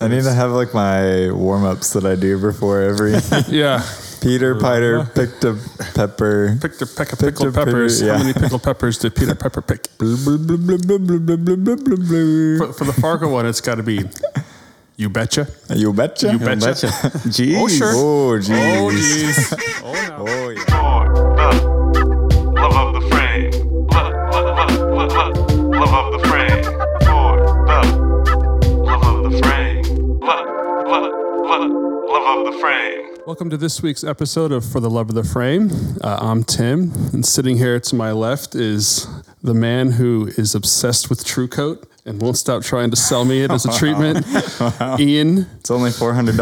I need to have like my warm ups that I do before every. yeah. Peter Piter picked a pepper. Picked a peck of pickled peppers. How many pickled peppers did Peter Pepper pick? for, for the Fargo one, it's got to be. You betcha. You betcha. You betcha. betcha. Jeez. Oh, sure. Oh, jeez. Oh, jeez. oh, no. oh, yeah. Love of the frame. Love, love, love, love, love of the frame. Love of the frame. Welcome to this week's episode of For the Love of the Frame. Uh, I'm Tim, and sitting here to my left is the man who is obsessed with True Coat and won't stop trying to sell me it as a treatment. Ian, It's only $400,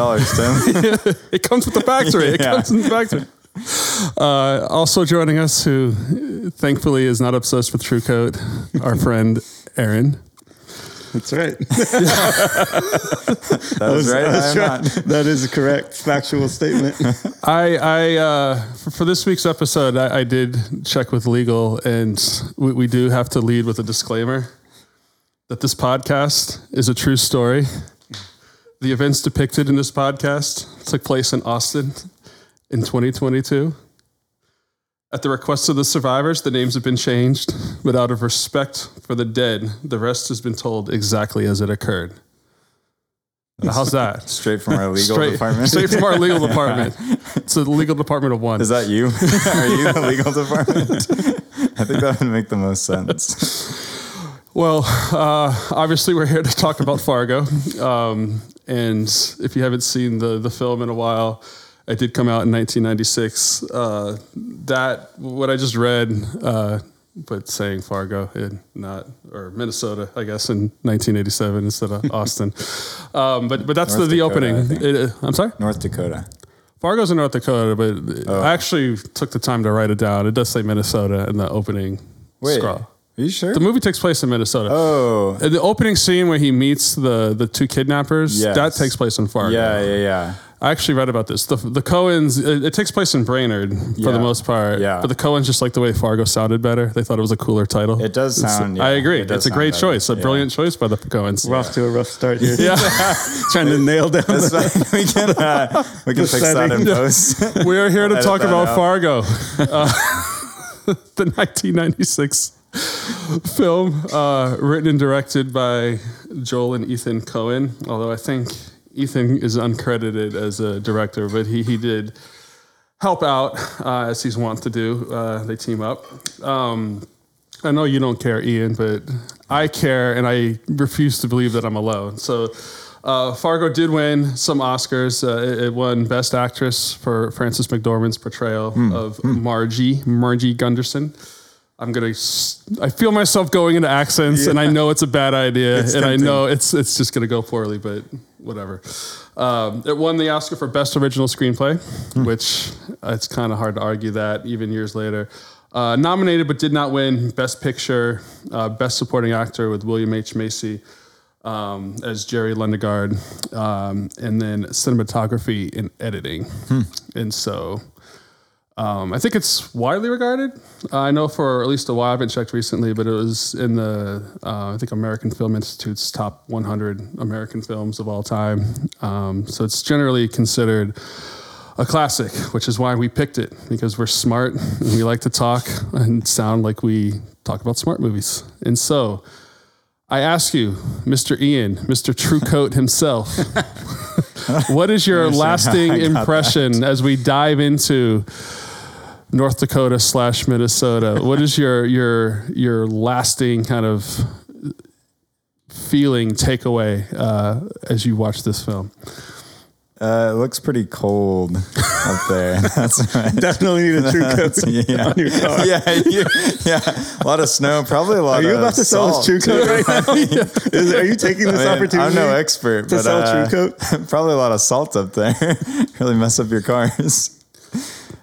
Tim. it comes with the factory. It Yeah. comes in the factory. Uh, also joining us, who thankfully is not obsessed with True Coat, our friend Aaron. That's right. That was right. I was I am trying- not. that is a correct factual statement. I, I uh, for, for this week's episode, I, I did check with legal, and we, we do have to lead with a disclaimer that this podcast is a true story. The events depicted in this podcast took place in Austin in 2022. At the request of the survivors, the names have been changed, but out of respect for the dead, the rest has been told exactly as it occurred. How's that? Straight from our legal straight, department. straight from our legal department. It's the legal department of one. Is that you? Are you the legal department? I think that would make the most sense. Well, uh, obviously, we're here to talk about Fargo. Um, and if you haven't seen the, the film in a while, it did come out in 1996. Uh, that, what I just read, uh, but saying Fargo and not, or Minnesota, I guess, in 1987 instead of Austin. Um, but, but that's the, North the Dakota, opening. It- I'm sorry? North Dakota. Fargo's in North Dakota, but Oh. I actually took the time to write it down. It does say Minnesota in the opening Wait, scroll. are you sure? The movie takes place in Minnesota. oh, The opening scene where he meets the the two kidnappers Yes. that takes place in Fargo. yeah, yeah, yeah. I actually read about this. The the Coens it, it takes place in Brainerd for Yeah. the most part. Yeah. but the Coens just like the way Fargo sounded better. They thought it was a cooler title. It does It's- sound- I agree. it It's a sound great better. choice. A Yeah. brilliant choice by the Coens. We're off to a rough start here. Yeah, Trying to nail down That's the, we can uh, we can The fix that in post. we are here to talk about out. Fargo, uh, the 1996 film, uh, written and directed by Joel and Ethan Coen. Although I think Ethan is uncredited as a director, but he he did help out uh, as he's wont to do. Uh, they team up. Um, I know you don't care, Ian, but I care, and I refuse to believe that I'm alone. So. Uh, Fargo did win some Oscars. Uh, it, it won Best Actress for Frances McDormand's portrayal of Margie, Margie Gunderson. I'm gonna. I feel myself going into accents, and I know it's a bad idea, It's and I know it's it's just gonna go poorly, but whatever. Um, it won the Oscar for Best Original Screenplay, which uh, it's kind of hard to argue that even years later. Uh, nominated but did not win Best Picture, uh, Best Supporting Actor with William H Macy um, as Jerry Lundegaard, um, and then cinematography and editing. And so um, I think it's widely regarded. I know for at least a while, I haven't checked recently, but it was in the, uh, I think, American Film Institute's top 100 American films of all time. Um, so it's generally considered a classic, which is why we picked it because we're smart and we like to talk and sound like we talk about smart movies. And so I ask you, Mr. Ian, Mr. True Coat himself, what is your lasting impression as we dive into North Dakota slash Minnesota? What is your your your lasting kind of feeling takeaway uh, as you watch this film? Uh, it looks pretty cold up there. That's right. definitely need a true coat yeah. on your car. yeah, you, yeah, a lot of snow, probably a lot. Of snow. Are you of about to sell salt, us true coat right now? Is, are you taking this I mean, opportunity? I'm no expert, to but sell uh, True Coat? probably a lot of salt up there. really mess up your cars.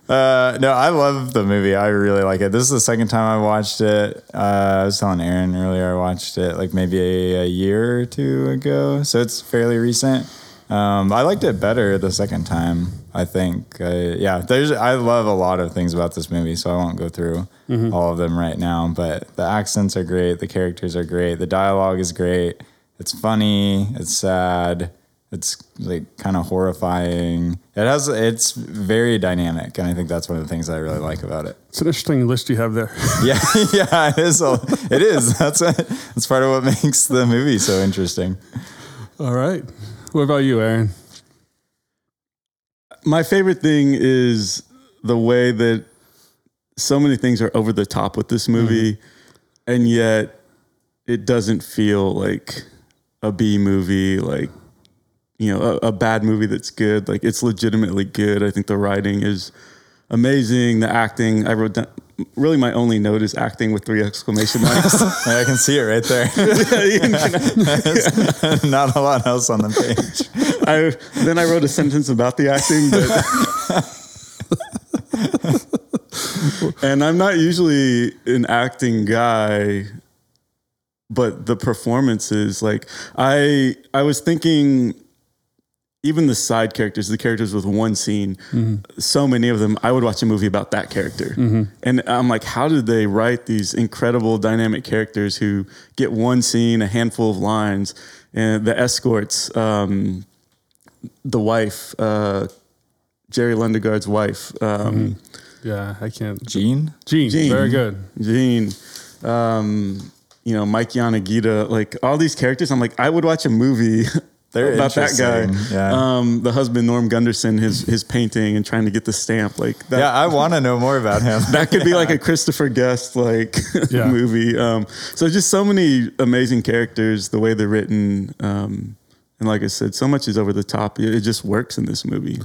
Uh, no, I love the movie. I really like it. This is the second time I watched it. Uh, I was telling Aaron earlier I watched it like maybe a, a year or two ago, so it's fairly recent. Um, I liked it better the second time. I think, uh, yeah. There's I love a lot of things about this movie, so I won't go through all of them right now. But the accents are great, the characters are great, the dialogue is great. It's funny, it's sad, It's like kind of horrifying. It has it's very dynamic, and I think that's one of the things I really like about it. It's an interesting list you have there. Yeah, yeah, it is. A, it is. That's a, that's part of what makes the movie so interesting. All right. What about you, Aaron? My favorite thing is the way that so many things are over the top with this movie, mm-hmm. and yet it doesn't feel like a B movie, like you know, a, a bad movie that's good. Like it's legitimately good. I think the writing is amazing. The acting, I wrote down. Really, my only note is acting with three exclamation marks. I can see it right there. Not a lot else on the page. I then I wrote a sentence about the acting, but and I'm not usually an acting guy, but the performances, like I I was thinking even the side characters, the characters with one scene, so many of them, I would watch a movie about that character. And I'm like, how did they write these incredible dynamic characters who get one scene, a handful of lines, and the escorts, um, the wife, uh, Jerry Lundegaard's wife, um, Yeah, I can't. Jean? Jean. Gene. very good. Jean. um, you know, Mike Yanagita, like all these characters. I'm like, I would watch a movie They're about that guy. yeah. Um, the husband Norm Gunderson, his his painting and trying to get the stamp, like that. Yeah, I want to know more about him. that could be like a Christopher Guest like Yeah. movie. Um, so just so many amazing characters, the way they're written, um, and like I said, so much is over the top. It, it just works in this movie.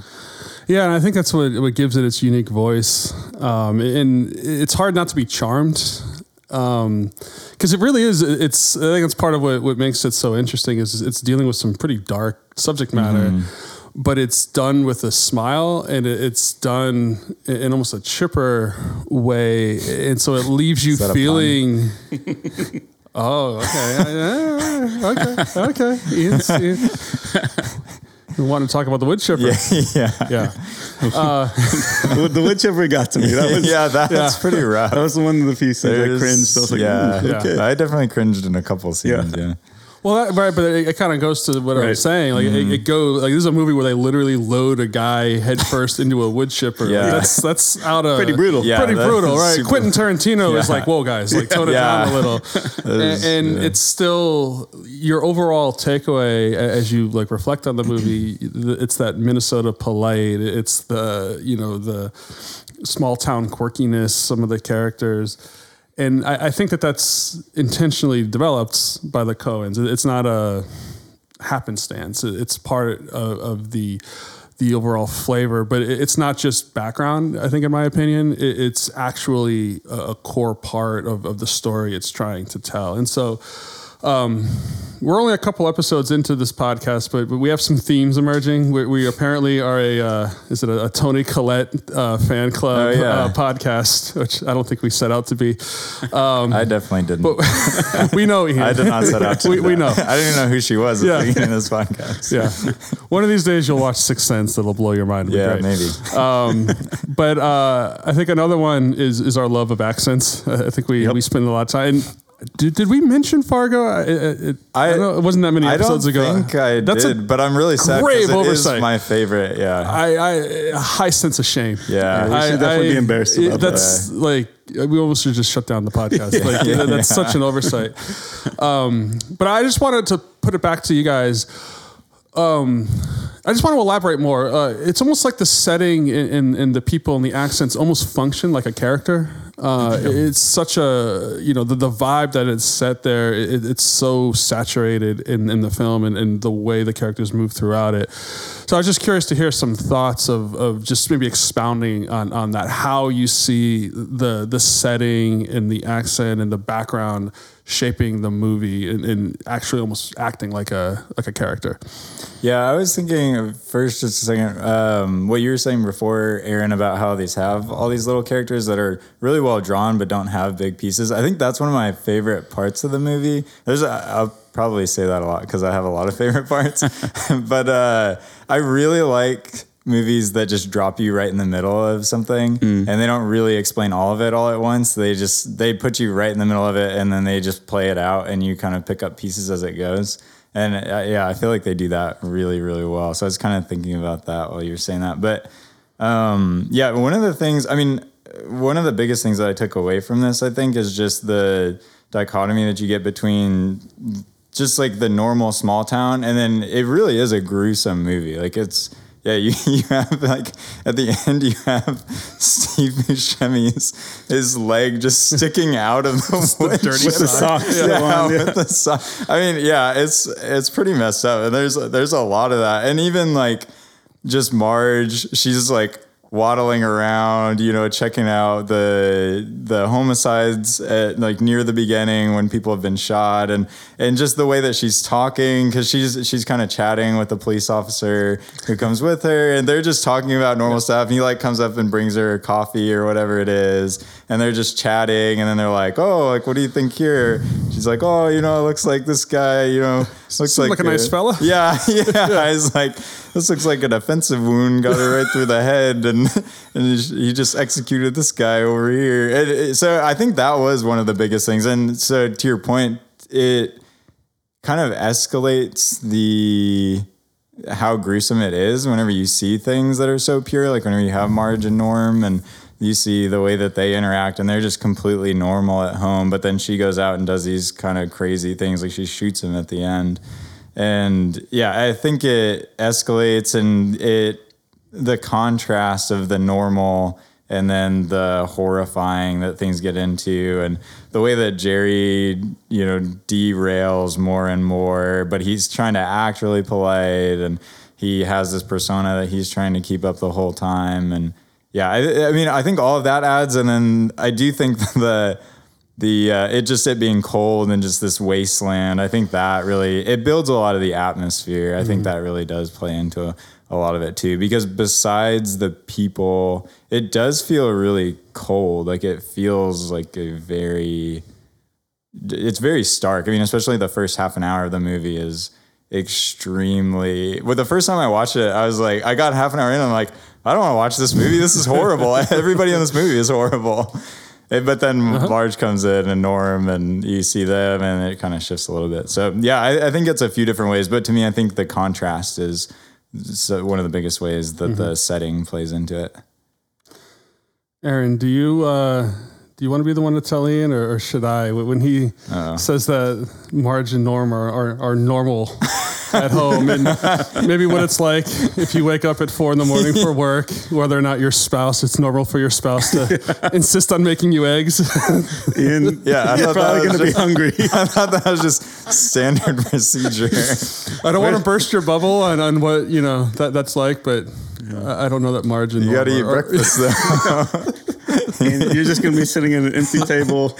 Yeah, and I think that's what what gives it its unique voice. Um, and it's hard not to be charmed Um, because it really is. It's I think it's part of what what makes it so interesting is it's dealing with some pretty dark subject matter. Mm-hmm. But it's done with a smile, and it's done in almost a chipper way, and so it leaves you that a pun? feeling. Oh, okay, okay, okay. Ian's, Ian. You want to talk about the wood chipper? yeah. yeah. the, uh, the wood chipper got to me. That was yeah, that's pretty rough. that was one of the few scenes I There's- cringed. I was like, yeah, "Ooh, okay. I definitely cringed in a couple scenes. Yeah. Yeah, Well, that, right, but it, it kind of goes to what I was saying. Like it, it mm. go like this is a movie where they literally load a guy headfirst into a wood chipper. Yeah. that's that's out of Pretty brutal. Yeah, pretty brutal, right? super- Quentin Tarantino is like, whoa, guys, like tone it Yeah. down a little, and, is- and yeah. it's still your overall takeaway as you like reflect on the movie. It's that Minnesota polite. It's the you know the small town quirkiness. Some of the characters. And I, I think that that's intentionally developed by the Coens. It- It's not a happenstance. It's part of, of the the overall flavor, but it's not just background. I think, in my opinion, it's actually a core part of, of the story it's trying to tell. And so, um, we're only a couple episodes into this podcast, but, but we have some themes emerging. We, we apparently are a uh, is it a, a Toni Collette uh, fan club Oh, yeah. uh, podcast, which I don't think we set out to be. Um, I definitely didn't. we know Ian. I did not set out to. we, we know. I didn't even know who she was at the beginning of this podcast. Yeah. One of these days you'll watch Sixth Sense that'll blow your mind. It'll Yeah, maybe. Um, but uh, I think another one is is our love of accents. I think we, we spend a lot of time. And did, did we mention Fargo? I, it, I, I- know it wasn't that many I episodes ago. I think I That's did, a but I'm really sad because it oversight. is my favorite. Yeah, I, I a high sense of shame. yeah. we should definitely be embarrassed about that's like we almost should just shut down the podcast. like yeah, that's yeah. such an oversight. Um, but I just wanted to put it back to you guys. Um, I just want to elaborate more. Uh, it's almost like the setting and, and, and the people and the accents almost function like a character. Uh, It's such a you know the, the vibe that it's set there. It, it's so saturated in, in the film and, and the way the characters move throughout it. So I was just curious to hear some thoughts of, of just maybe expounding on, on that. How you see the the setting and the accent and the background shaping the movie and, and actually almost acting like a like a character. Yeah, I was thinking first, just a second, um, what you were saying before, Aaron, about how these have all these little characters that are really well drawn but don't have big pieces. I think that's one of my favorite parts of the movie. There's, a, I'll probably say that a lot because I have a lot of favorite parts, but uh, I really like movies that just drop you right in the middle of something and they don't really explain all of it all at once they just they put you right in the middle of it and then they just play it out and you kind of pick up pieces as it goes And uh, yeah, I feel like they do that really, really well. So I was kind of thinking about that while you were saying that. But um, yeah, one of the things, I mean, one of the biggest things that I took away from this, I think, is just the dichotomy that you get between just like the normal small town and then it really is a gruesome movie. Like it's, yeah, you, you have like at the end you have Steve Buscemi's his leg just sticking out of the, wood dirty With the sock. socks still yeah, yeah. with the sock. I mean, yeah, it's it's pretty messed up. And there's there's a lot of that, and even like just Marge, she's like waddling around, you know, checking out the the homicides at like near the beginning when people have been shot, and and just the way that she's talking because she's she's kind of chatting with the police officer who comes with her, and they're just talking about normal stuff. And he like comes up and brings her coffee or whatever it is, and they're just chatting, and then they're like, "Oh, like what do you think here?" She's like, "Oh, you know, it looks like this guy, you know, looks Seemed like a nice fella." Yeah, Yeah, yeah. I was like, this looks like an offensive wound, got her right through the head, and and he just executed this guy over here. And it- so I think that was one of the biggest things. And so to your point, it kind of escalates the how gruesome it is whenever you see things that are so pure, like whenever you have Marge and Norm and you see the way that they interact and they're just completely normal at home, but then she goes out and does these kind of crazy things, like she shoots him at the end. And yeah, I think it escalates and it the contrast of the normal and then the horrifying that things get into and the way that Jerry, you know, derails more and more, but he's trying to act really polite and he has this persona that he's trying to keep up the whole time. And yeah, I, I mean, I think all of that adds and then I do think the the uh, it just it being cold and just this wasteland. I think that really it builds a lot of the atmosphere. I think that really does play into a, a lot of it too. Because besides the people, it does feel really cold. Like it feels like a very it's very stark. I mean, especially the first half an hour of the movie is extremely. Well, the first time I watched it, I was like, I got half an hour in, I'm like, I don't want to watch this movie. This is horrible. Everybody in this movie is horrible. Eh, But then Marge comes in and Norm, and you see them, and it kind of shifts a little bit. So yeah, I, I think it's a few different ways. But to me, I think the contrast is so one of the biggest ways that the setting plays into it. Aaron, do you uh, do you want to be the one to tell Ian, or, or should I? When he uh. says that Marge and Norm are, are, are normal at home, and maybe what it's like if you wake up at four in the morning for work, whether or not your spouse, it's normal for your spouse to insist on making you eggs. Ian, Yeah, I you're thought that probably was going to be just- hungry. I thought that was just standard procedure. I don't want to burst your bubble on, on what you know that that's like, but I, I don't know that Marge and You got to eat are- breakfast though. And you're just going to be sitting at an empty table,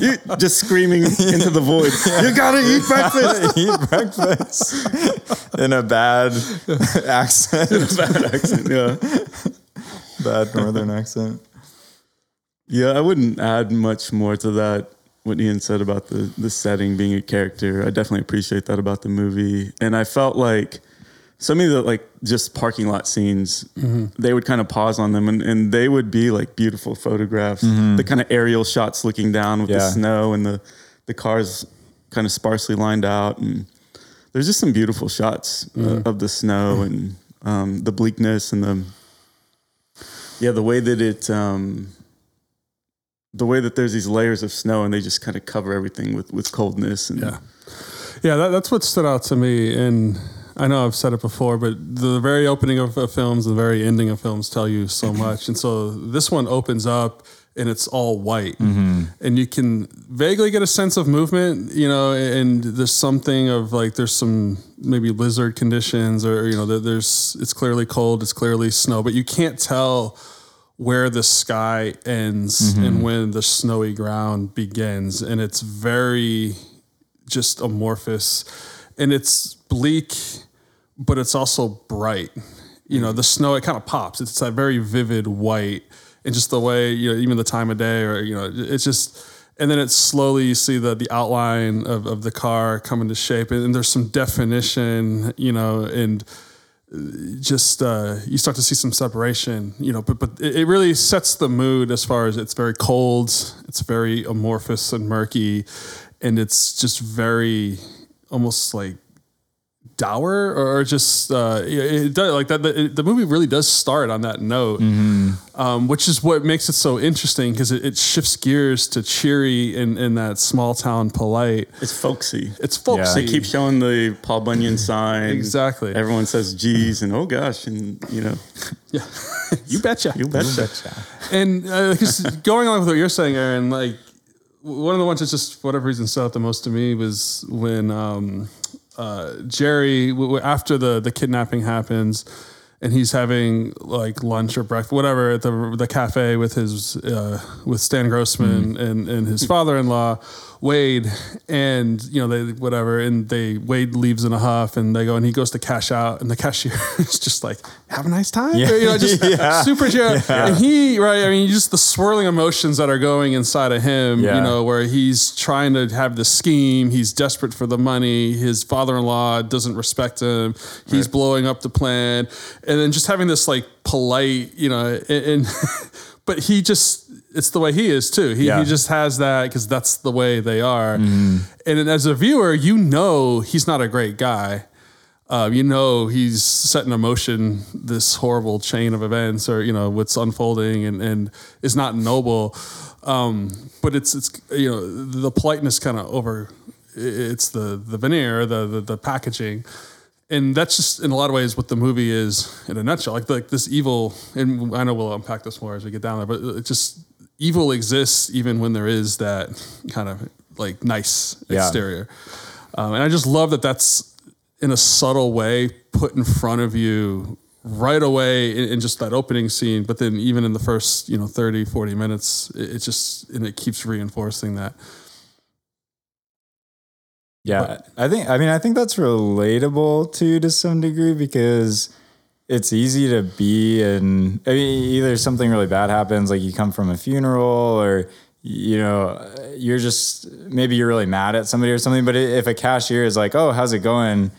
you just screaming into the void. You got to eat breakfast. eat breakfast in a bad accent, In a Bad accent, yeah. bad northern accent. Yeah, I wouldn't add much more to that. What Ian said about the the setting being a character, I definitely appreciate that about the movie. And I felt like some of the like just parking lot scenes, they would kind of pause on them, and, and they would be like beautiful photographs. The kind of aerial shots looking down with the snow and the the cars kind of sparsely lined out, and there's just some beautiful shots uh, of the snow and um, the bleakness and the yeah the way that it um, the way that there's these layers of snow and they just kind of cover everything with with coldness and Yeah. Yeah, that, that's what stood out to me. And I know I've said it before, but the very opening of, of films, the very ending of films tell you so much. And so this one opens up and it's all white. Mm-hmm. And you can vaguely get a sense of movement, you know, and there's something of like, there's some maybe lizard conditions or, you know, there- there's, it's clearly cold, it's clearly snow, but you can't tell where the sky ends mm-hmm. and when the snowy ground begins. And it's very just amorphous and it's bleak, but it's also bright. You know, the snow, it kind of pops. It's that very vivid white and just the way, you know, even the time of day or, you know, it's just, and then it's slowly you see the the outline of, of the car come into shape and, and there's some definition, you know, and just uh, you start to see some separation, you know, but but it, it really sets the mood as far as it's very cold, it's very amorphous and murky, and it's just very almost like dour or just uh, it it does like that. The, the movie really does start on that note, um, which is what makes it so interesting because it, it shifts gears to cheery and, and that small town polite. It's folksy. It's folksy. They keep showing the Paul Bunyan sign. Exactly. Everyone says "geez" and "oh gosh," and you know, yeah, you betcha. you betcha. And uh, 'cause going on with what you're saying, Aaron, like one of the ones that just for whatever reason stood out the most to me was when um, uh, Jerry, w- after the the kidnapping happens, and he's having like lunch or breakfast, whatever, at the the cafe with his uh, with Stan Grossman and and his father-in-law. Wade and you know they whatever and they Wade leaves in a huff and they go and he goes to cash out and the cashier is just like have a nice time Yeah. You know just Yeah. super chill and he right I mean just the swirling emotions that are going inside of him Yeah. you know where he's trying to have the scheme he's desperate for the money his father-in-law doesn't respect him he's blowing up the plan and then just having this like polite you know and, and but he just it's the way he is too. He, Yeah. he just has that because that's the way they are. And then as a viewer you know he's not a great guy. Uh, you know he's setting in motion this horrible chain of events or you know what's unfolding and, and is not noble. Um, but it's it's you know the politeness kind of over it's the the veneer the, the the packaging. And that's just in a lot of ways what the movie is in a nutshell. Like like this evil and i know we'll unpack this more as we get down there but it just evil exists even when there is that kind of like nice Yeah. exterior um, and i just love that that's in a subtle way put in front of you right away in, in just that opening scene but then even in the first you know 30 40 minutes it, it just and it keeps reinforcing that Yeah, I think. I mean, I think that's relatable to to some degree because it's easy to be in. I mean, either something really bad happens, like you come from a funeral, or you know, you're just maybe you're really mad at somebody or something. But if a cashier is like, "Oh, how's it going?"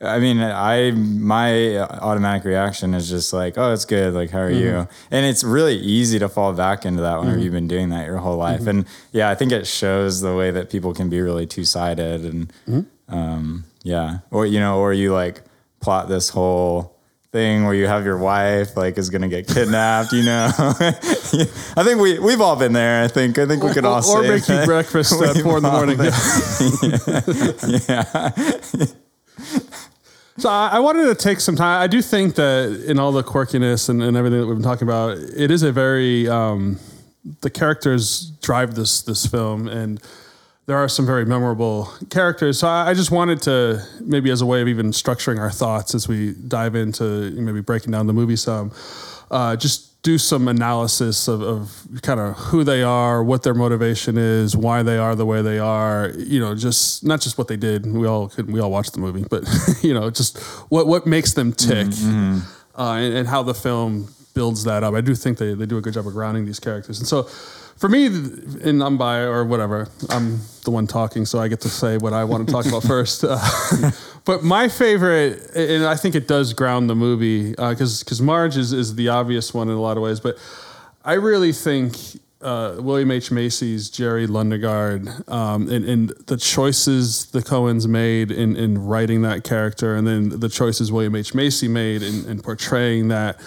I mean, I my automatic reaction is just like, "Oh, it's good. Like, how are you?" Mm-hmm. And it's really easy to fall back into that whenever mm-hmm. you've been doing that your whole life. Mm-hmm. And yeah, I think it shows the way that people can be really two sided, and um, yeah, or you know, or you like plot this whole thing where you have your wife like is gonna get kidnapped. You know, I think we we've all been there. I think I think we could all or, or say make you breakfast at four in the morning yeah. So I, I wanted to take some time. I do think that in all the quirkiness and, and everything that we've been talking about, it is a very um, the characters drive this this film, and there are some very memorable characters. So I, I just wanted to maybe as a way of even structuring our thoughts as we dive into maybe breaking down the movie some, uh, just do some analysis of, of kind of who they are, what their motivation is, why they are the way they are. You know, just not just what they did. We all could we all watched the movie, but you know, just what what makes them tick, uh, and, and how the film builds that up. I do think they, they do a good job of grounding these characters, and so. For me, in by or whatever, I'm the one talking, so I get to say what I want to talk about first. Uh, but my favorite, and I think it does ground the movie, because because Marge is, is the obvious one in a lot of ways, but I really think uh, William H. Macy's Jerry Lundegaard um, and, and the choices the Coens made in, in writing that character, and then the choices William H. Macy made in, in portraying that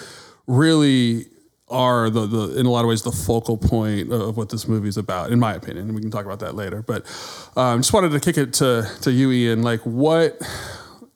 really are the, the in a lot of ways the focal point of what this movie is about, in my opinion. And we can talk about that later. But um, just wanted to kick it to to you, Ian. Like, what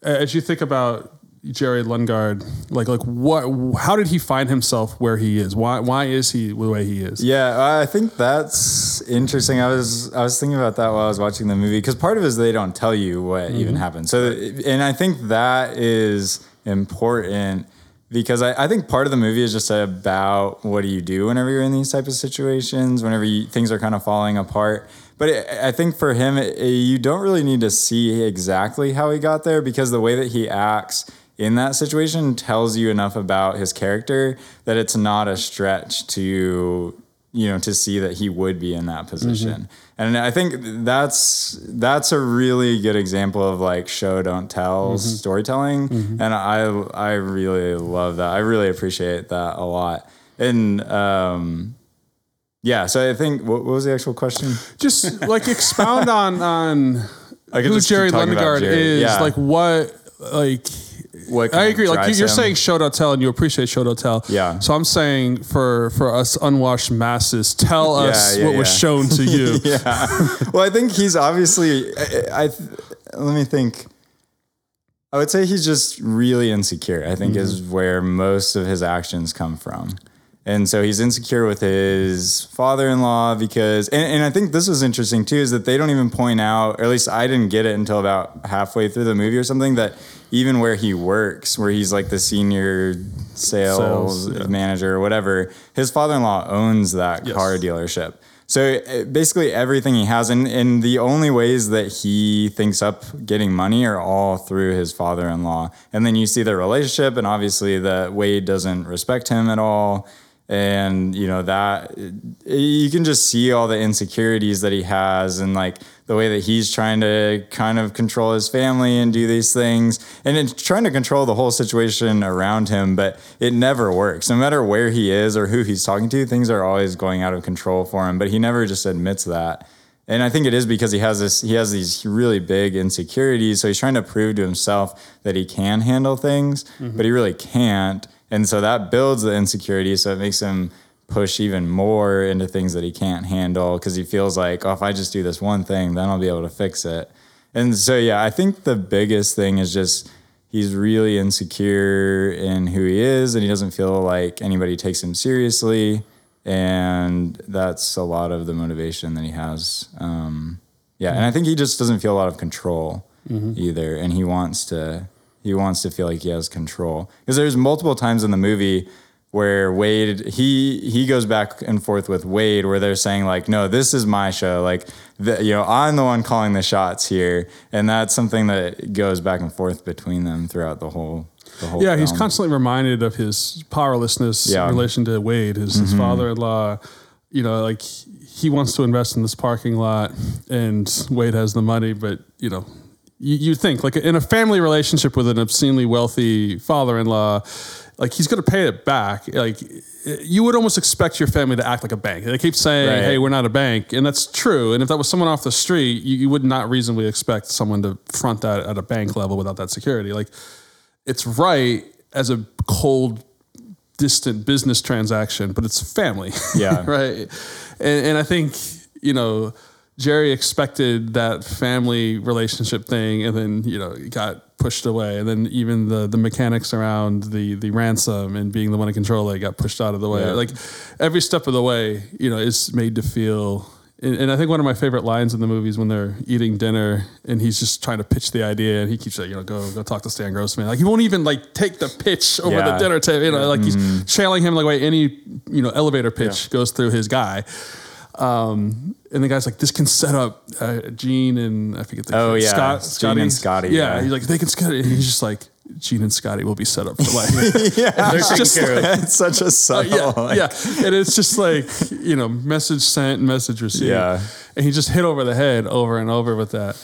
as you think about Jerry Lundegaard, like like what? How did he find himself where he is? Why why is he the way he is? Yeah, I think that's interesting. I was I was thinking about that while I was watching the movie because part of it is they don't tell you what even happened. So, and I think that is important because I, I think part of the movie is just about what do you do whenever you're in these type of situations, whenever you, things are kind of falling apart. But it, I think for him, it, you don't really need to see exactly how he got there because the way that he acts in that situation tells you enough about his character that it's not a stretch to you know to see that he would be in that mm-hmm. position and i think that's that's a really good example of like show don't tell storytelling and i i really love that i really appreciate that a lot and um yeah so i think what, what was the actual question Just like expound on on who Jerry Lundegaard Jerry. is. Yeah. Like what like What I agree. Like you're him. saying show tell, and you appreciate show tell. Yeah. So I'm saying for for us unwashed masses, tell us yeah, what was shown to you. yeah. Well, I think he's obviously. I, I let me think. I would say he's just really insecure. I think mm-hmm. is where most of his actions come from. And so he's insecure with his father-in-law because, and, and I think this was interesting too, is that they don't even point out, or at least I didn't get it until about halfway through the movie or something, that even where he works, where he's like the senior sales, Sales, yeah. manager or whatever, his father-in-law owns that Yes. car dealership. So basically everything he has, and, and the only ways that he thinks up getting money are all through his father-in-law. And then you see their relationship, and obviously that Wade doesn't respect him at all. And you know that you can just see all the insecurities that he has, and like the way that he's trying to kind of control his family and do these things, and it's trying to control the whole situation around him. But it never works. No matter where he is or who he's talking to, things are always going out of control for him. But he never just admits that. And I think it is because he has this he has these really big insecurities. So he's trying to prove to himself that he can handle things, mm-hmm. but he really can't. And so that builds the insecurity. So it makes him push even more into things that he can't handle because he feels like, oh, if I just do this one thing, then I'll be able to fix it. And so yeah, I think the biggest thing is just he's really insecure in who he is and he doesn't feel like anybody takes him seriously and that's a lot of the motivation that he has um, yeah and i think he just doesn't feel a lot of control either and he wants to he wants to feel like he has control. Because there's multiple times in the movie where Wade he he goes back and forth with Wade where they're saying like no this is my show. Like the, you know I'm the one calling the shots here. And that's something that goes back and forth between them throughout the whole the whole Yeah, he's constantly reminded of his powerlessness Yeah. in relation to Wade, his, his mm-hmm. father-in-law. You know, like he wants to invest in this parking lot, and Wade has the money, but you know, you, you think like in a family relationship with an obscenely wealthy father-in-law, like he's going to pay it back. Like eh, you would almost expect your family to act like a bank. They keep saying, Right. "Hey, we're not a bank," and that's true. And if that was someone off the street, you, you would not reasonably expect someone to front that at a bank level without that security. Like it's right as a cold, distant business transaction, but it's family. Yeah. right. And, and I think, you know, Jerry expected that family relationship thing and then, you know, got pushed away. And then even the the mechanics around the the ransom and being the one to control it got pushed out of the way. Yeah. Like every step of the way, you know, is made to feel and, and I think one of my favorite lines in the movie is when they're eating dinner and he's just trying to pitch the idea and he keeps like, you know, go go talk to Stan Grossman. Like he won't even like take the pitch over the Yeah. Mm-hmm. dinner table. You know, like he's trailing him like way any you know elevator pitch goes through his guy. Um, and the guy's like, this can set up uh, Jean and I forget the Oh, yeah. Scott, Jean Scotty. and Scotty, Yeah, yeah. he's like, they can set it. And he's just like, Jean and Scotty will be set up for life. yeah it's just like, it's such a subtle yeah, like- yeah, and it's just like you know, message sent, message received. Yeah. and he just hit over the head over and over with that.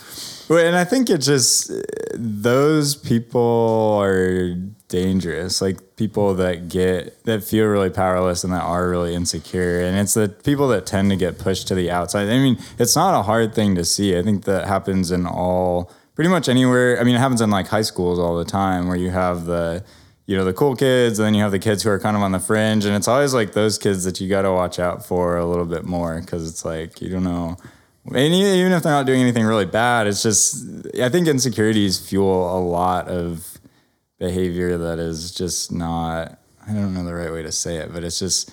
And I think it just those people are dangerous. Like people that get that feel really powerless and that are really insecure, and it's the people that tend to get pushed to the outside. I mean, it's not a hard thing to see. I think that happens in all pretty much anywhere. I mean, it happens in like high schools all the time where you have the you know the cool kids and then you have the kids who are kind of on the fringe and it's always like those kids that you got to watch out for a little bit more because it's like you don't know and even if they're not doing anything really bad, it's just I think insecurities fuel a lot of behavior that is just not. I don't know the right way to say it, but it's just.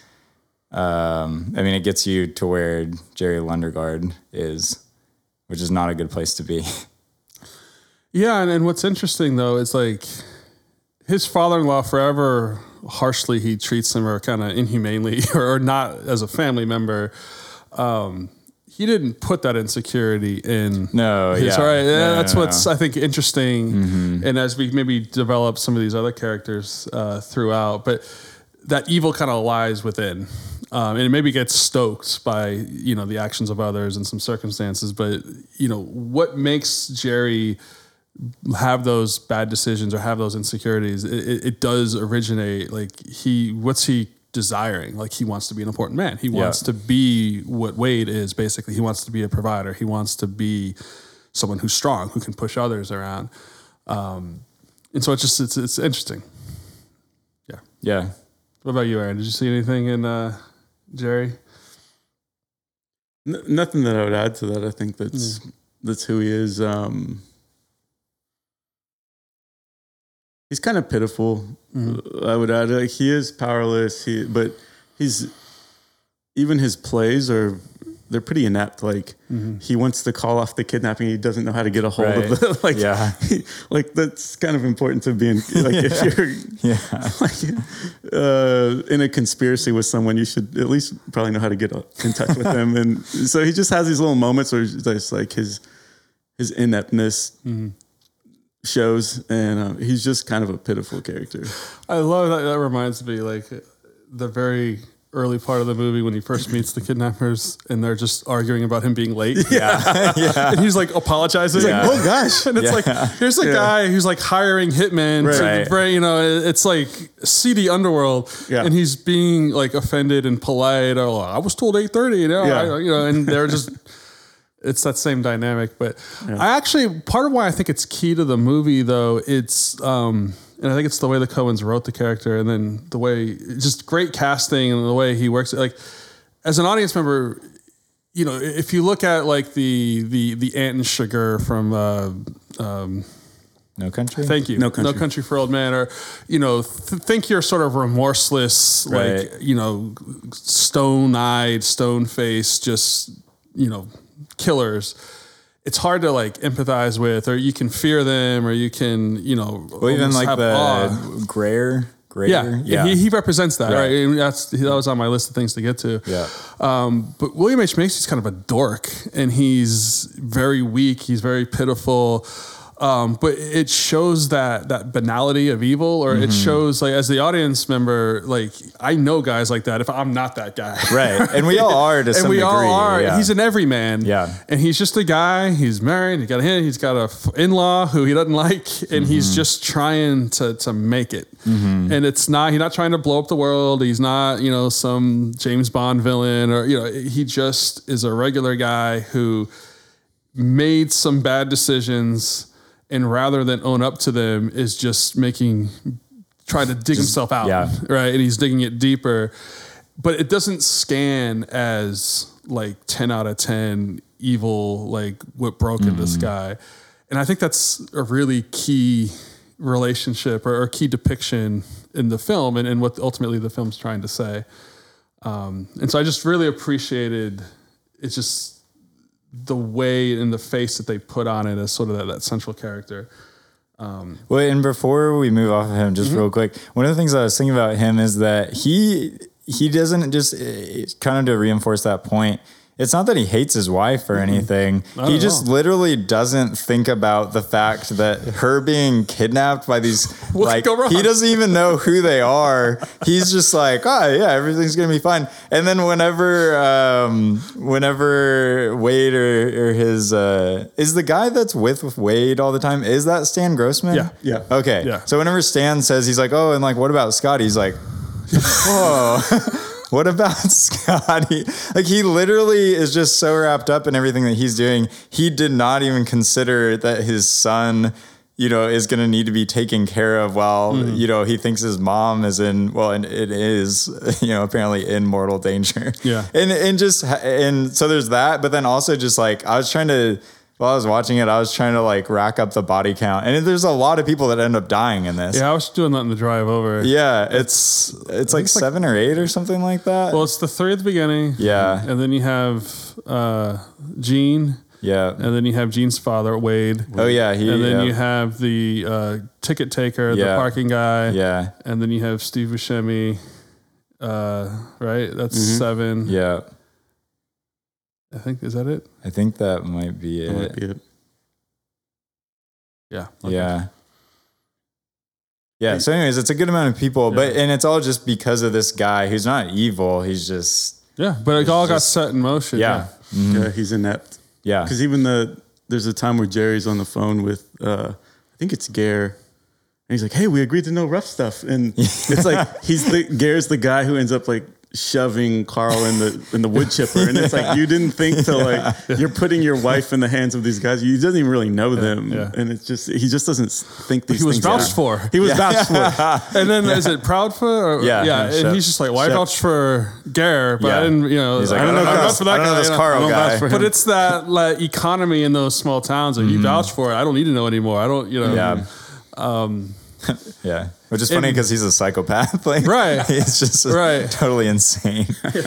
Um, I mean, it gets you to where Jerry Lundegaard is, which is not a good place to be. Yeah, and, and what's interesting though is like his father-in-law forever harshly he treats him or kind of inhumanely or not as a family member. Um, he didn't put that insecurity in. No, his, yeah. right. Yeah, no, that's no, what's no. I think interesting. And as we maybe develop some of these other characters uh, throughout, but that evil kind of lies within. Um, and it maybe gets stoked by you know the actions of others and some circumstances, but you know what makes Jerry have those bad decisions or have those insecurities, it, it, it does originate like he what's he desiring? Like he wants to be an important man. He wants to be what Wade is basically. He wants to be a provider. He wants to be someone who's strong, who can push others around. Um, and so it's just it's it's interesting. Yeah. Yeah. What about you, Aaron? Did you see anything in uh, Jerry? N- nothing that I would add to that. I think that's that's who he is. Um, he's kind of pitiful. Mm-hmm. I would add, like he is powerless. He, but he's even his plays are they're pretty inept. Like mm-hmm. he wants to call off the kidnapping, he doesn't know how to get a hold Right. of the like. Yeah. like that's kind of important to be in. Like if you're Yeah. like uh, in a conspiracy with someone, you should at least probably know how to get in touch with them. And so he just has these little moments where it's like his his ineptness mm-hmm. Shows, and uh, he's just kind of a pitiful character. I love that. That reminds me, like the very early part of the movie when he first meets the kidnappers, and they're just arguing about him being late. Yeah. yeah. and he's like apologizing. Yeah. Oh gosh, And it's like here's a guy who's like hiring hitmen Right. to you know, it's like seedy underworld, Yeah. and he's being like offended and polite. Oh, I was told eight thirty, you know, Yeah. I, you know, and they're just. It's that same dynamic, but I actually part of why I think it's key to the movie though it's um and I think it's the way the Coens wrote the character and then the way just great casting and the way he works like as an audience member you know if you look at like the the the Anton Chigurh from uh, um, No country. Thank you. No Country. for Old Men, or you know, th- think you're sort of remorseless, Right. like you know, stone-eyed, stone-faced, just you know, killers. It's hard to like empathize with, or you can fear them, or you can, you know, Well, even like the awe. grayer. Grayer. Yeah, Yeah. He, he represents that, right? Right. And that's that was on my list of things to get to. Yeah. Um, but William H Macy's kind of a dork, and he's very weak. He's very pitiful. Um, but it shows that that banality of evil, or Mm-hmm. it shows like as the audience member, like I know guys like that. If I'm not that guy, Right. And we all are to and some we degree. all are. Yeah. He's an everyman. Yeah. And he's just a guy. He's married. He got a He's got a in-law who he doesn't like, and Mm-hmm. he's just trying to to make it. And it's not. He's not trying to blow up the world. He's not. You know, some James Bond villain, or you know, he just is a regular guy who made some bad decisions, and rather than own up to them, is just making trying to dig himself out. yeah. Right. And he's digging it deeper but it doesn't scan as like 10 out of 10 evil like what broke in the sky and i think that's a really key relationship or, or key depiction in the film and, and what ultimately the film's trying to say um, and so i just really appreciated it's just the way and the face that they put on it as sort of that, that central character Um, Well, and before we move off of him, just Mm-hmm. real quick, one of the things I was thinking about him is that he he doesn't just eh, kind of to reinforce that point. It's not that he hates his wife or anything. He just know. literally doesn't think about the fact that her being kidnapped by these like he doesn't even know who they are. He's just like, oh yeah, everything's gonna be fine. And then whenever um whenever Wade or, or his uh is the guy that's with, Wade all the time, is that Stan Grossman? Yeah. Yeah. Okay. Yeah. So whenever Stan says he's like, oh, and like, what about Scotty? He's like, whoa. what about Scotty? Like he literally is just so wrapped up in everything that he's doing. He did not even consider that his son, you know, is going to need to be taken care of while, Mm. you know, he thinks his mom is in, well, and it is, you know, apparently in mortal danger. Yeah. And, and just, and so there's that, but then also just like, I was trying to, while I was watching it, I was trying to like rack up the body count. And there's a lot of people that end up dying in this. yeah i was doing that in the drive over Yeah, it's it's like seven or eight or something like that. well it's the three at the beginning yeah, and then you have uh, Jean, yeah. and then you have Jean's father, Wade. Oh yeah, he. and then yeah, you have the uh, ticket taker, the Yeah. parking guy. yeah, And then you have Steve Buscemi. Uh, right? That's seven. yeah. I think, is that it? I think that might be That it. might be it. Yeah. Yeah. Yeah. So, anyways, it's a good amount of people, but and it's all just because of this guy who's not evil. He's just Yeah. But it all got set in motion. yeah, Yeah, he's inept. yeah, Because even the there's a time where Jerry's on the phone with uh, I think it's Gaear. And he's like, "Hey, we agreed to no rough stuff," and it's like he's the Gaear's the guy who ends up like shoving Carl in the in the wood chipper, and it's like you didn't think to like you're putting your wife in the hands of these guys. You doesn't even really know them, yeah. and it's just he just doesn't think these. He was things vouched out. for. He was vouched for. And then is it Proudfoot? Or, Yeah, yeah. yeah, And Shep. he's just like, well, I Shep. vouched for Gaear, but I didn't, you know, He's like, I don't know, I don't I'm know not for that I don't know guy. this you know. Carl guy. for. But it's that like economy in those small towns that you mm-hmm. vouch for. it. I don't need to know anymore. I don't, you know. Yeah. Um, yeah. Which is funny because he's a psychopath. Like, Right. He's just Right. totally insane.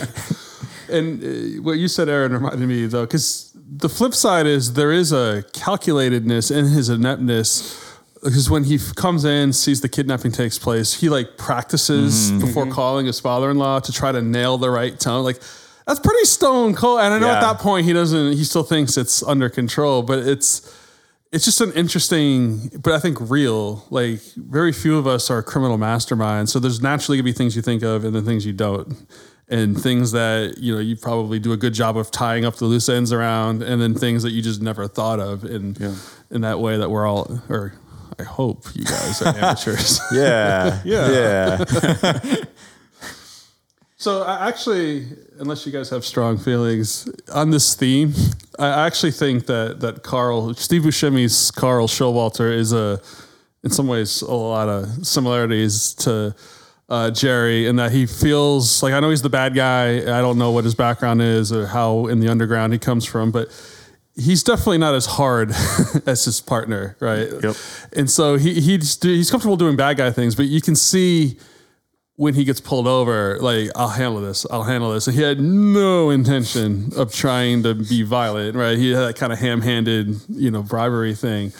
And uh, what you said, Aaron, reminded me though, because the flip side is there is a calculatedness in his ineptness. Because when he f- comes in, sees the kidnapping takes place, he like practices before calling his father-in-law to try to nail the right tone. Like that's pretty stone cold. And I know at that point he doesn't. He still thinks it's under control, but it's it's just an interesting, but I think real. Like very few of us are criminal masterminds, so there's naturally gonna be things you think of and then things you don't, and things that you know you probably do a good job of tying up the loose ends around, and then things that you just never thought of in in that way that we're all, or I hope you guys are amateurs. Yeah. Yeah. Yeah. So I actually, unless you guys have strong feelings on this theme, I actually think that that Carl, Steve Buscemi's Carl Showalter is a, in some ways, a lot of similarities to uh, Jerry in that he feels like I know he's the bad guy. I don't know what his background is or how in the underground he comes from, but he's definitely not as hard as his partner, right? Yep. And so he he's he's comfortable doing bad guy things, but you can see when he gets pulled over, like, I'll handle this, I'll handle this. And he had no intention of trying to be violent, right? He had that kind of ham handed, you know, bribery thing.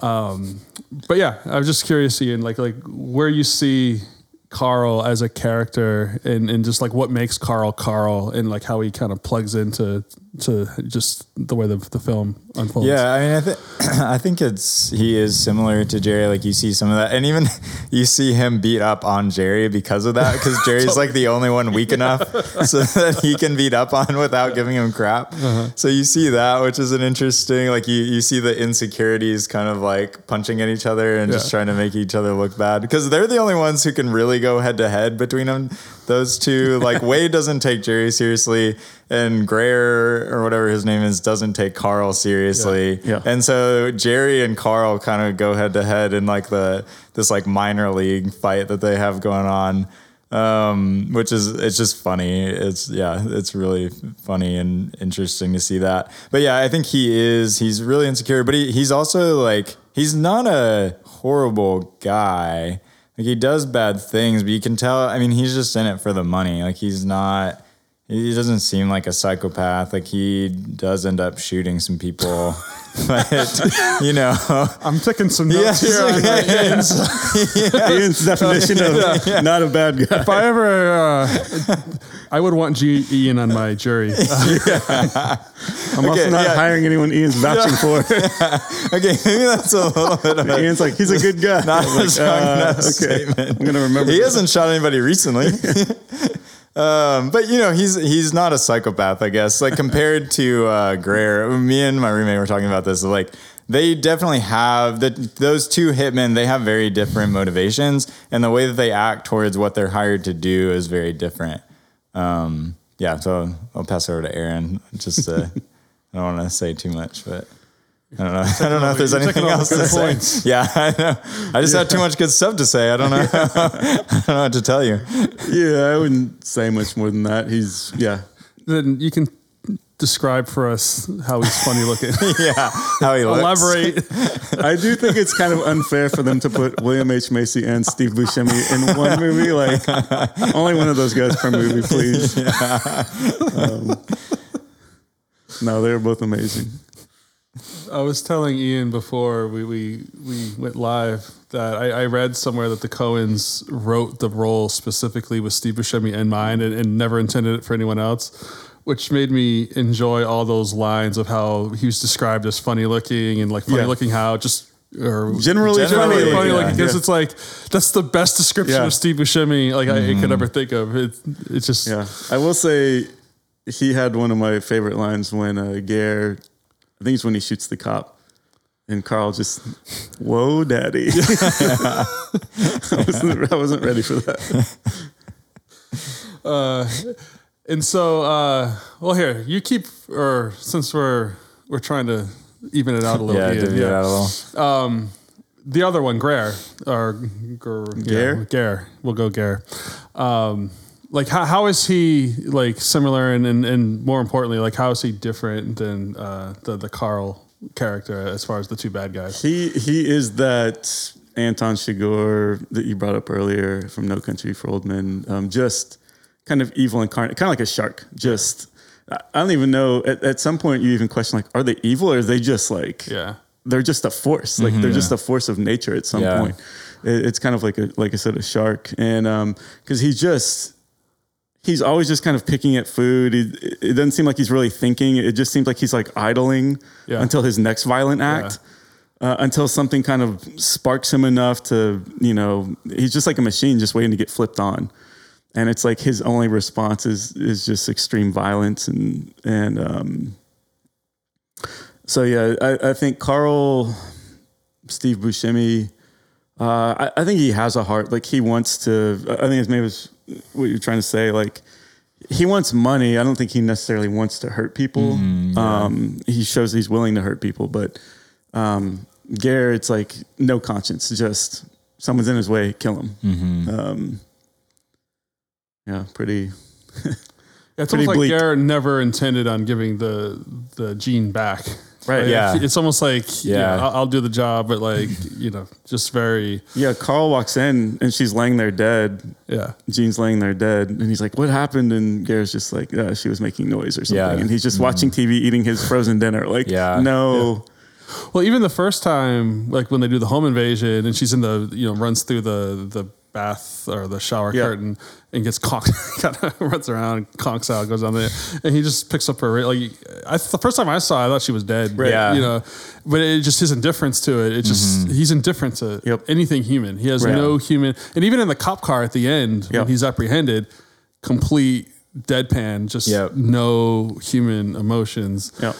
Um, but yeah, I was just curious, Ian, like, like where you see Carl as a character and, and just like what makes Carl Carl and like how he kind of plugs into to just the way the, the film unfolds. Yeah, I mean, I think I think it's he is similar to Jerry. Like you see some of that, and even you see him beat up on Jerry because of that. Because Jerry's like the only one weak enough so that he can beat up on without giving him crap. Uh-huh. So you see that, which is an interesting. Like you you see the insecurities kind of like punching at each other and just trying to make each other look bad because they're the only ones who can really go head to head between them. Those two, like Wade doesn't take Jerry seriously, and Greer or whatever his name is doesn't take Carl seriously. Yeah. And so Jerry and Carl kind of go head to head in like the this like minor league fight that they have going on. Um, which is it's just funny. It's yeah, it's really funny and interesting to see that. But yeah, I think he is he's really insecure, but he, he's also like he's not a horrible guy. Like he does bad things, but you can tell I mean he's just in it for the money. Like he's not he doesn't seem like a psychopath. Like he does end up shooting some people, but you know, I'm taking some notes here. on, yeah, like, yeah. Ian's definition of not a bad guy. If I ever, uh, I would want G- Ian on my jury. I'm also Okay, not yeah. hiring anyone Ian's vouching for. okay, maybe that's a little bit of a Ian's like, he's a good guy. not I'm a like, strong uh, enough okay. statement. I'm gonna remember. He that. hasn't shot anybody recently. um, but you know, he's he's not a psychopath, I guess. Like compared to uh, Greer, me and my roommate were talking about this. Like they definitely have the, those two hitmen. They have very different motivations, and the way that they act towards what they're hired to do is very different. Um, yeah, so I'll pass it over to Aaron. Just to, I don't want to say too much, but. I don't know. I don't know if there's anything else to good say. points. Yeah, I know. I just have too much good stuff to say. I don't know. I don't know what to tell you. Yeah, I wouldn't say much more than that. He's yeah. then you can describe for us how he's funny looking. Yeah, how he looks. Elaborate. I do think it's kind of unfair for them to put William H Macy and Steve Buscemi in one movie. Like only one of those guys per movie, please. Um, no, they're both amazing. I was telling Ian before we, we, we went live that I, I read somewhere that the Coens wrote the role specifically with Steve Buscemi in mind and, and never intended it for anyone else, which made me enjoy all those lines of how he was described as funny looking and like funny Yeah. looking how just or Generally Generally, funny, funny. yeah. looking because Yeah. it's like that's the best description of Steve Buscemi like I could ever think of. It, it's just Yeah, I will say he had one of my favorite lines when uh, Gaear, I think it's when he shoots the cop, and Carl just, "Whoa, daddy!" I, wasn't, I wasn't ready for that. Uh, and so, uh, well, here you keep, or since we're we're trying to even it out a little. Bit. Yeah, divvy it out a little. the other one, Gaear or Gaear, Gaear? Gaear. We'll go Gaear. Um, like how, how is he like similar and, and and more importantly, like how is he different than uh, the the Carl character as far as the two bad guys? He he is that Anton Chigurh that you brought up earlier from No Country for Old Men. Um, just kind of evil incarnate, kind of like a shark. Just I I don't even know. At, at some point, you even question like, are they evil or are they just like Yeah. they're just a force. Like they're just a force of nature at some Yeah. point. It, it's kind of like a like I said, a shark, and um, because he's just he's always just kind of picking at food. He, it doesn't seem like he's really thinking. It just seems like he's like idling Yeah. until his next violent act. Uh, until something kind of sparks him enough to, you know, he's just like a machine just waiting to get flipped on. And it's like his only response is is just extreme violence and and um, so yeah, I, I think Carl, Steve Buscemi, uh, I, I think he has a heart. Like he wants to. I think it's maybe it's what you're trying to say. Like he wants money. I don't think he necessarily wants to hurt people. um, he shows he's willing to hurt people, but um, Gaear, it's like no conscience. Just someone's in his way, kill him. Um, yeah, pretty. It's Pretty almost like bleak. Garrett never intended on giving the the Jean back. Right, yeah. It's almost like yeah, Yeah. I'll, I'll do the job, but like you know, just very Yeah, Carl walks in and she's laying there dead. yeah. Jean's laying there dead, and he's like, "What happened?" And Gaear's just like, uh, "She was making noise or something." Yeah. And he's just watching TV, eating his frozen dinner. Like, Yeah. no, Well, even the first time, like when they do the home invasion, and she's in the you know runs through the the bath or the shower Yeah. curtain and gets conked, kind of runs around, conks out, goes down there, and he just picks up her. Like I, the first time I saw, it, I thought she was dead. Right. Yeah. you know, but it just his indifference to it. It just he's indifferent to Yep. anything human. He has Right. no human, and even in the cop car at the end Yep. when he's apprehended, complete deadpan, just Yep. no human emotions. yeah,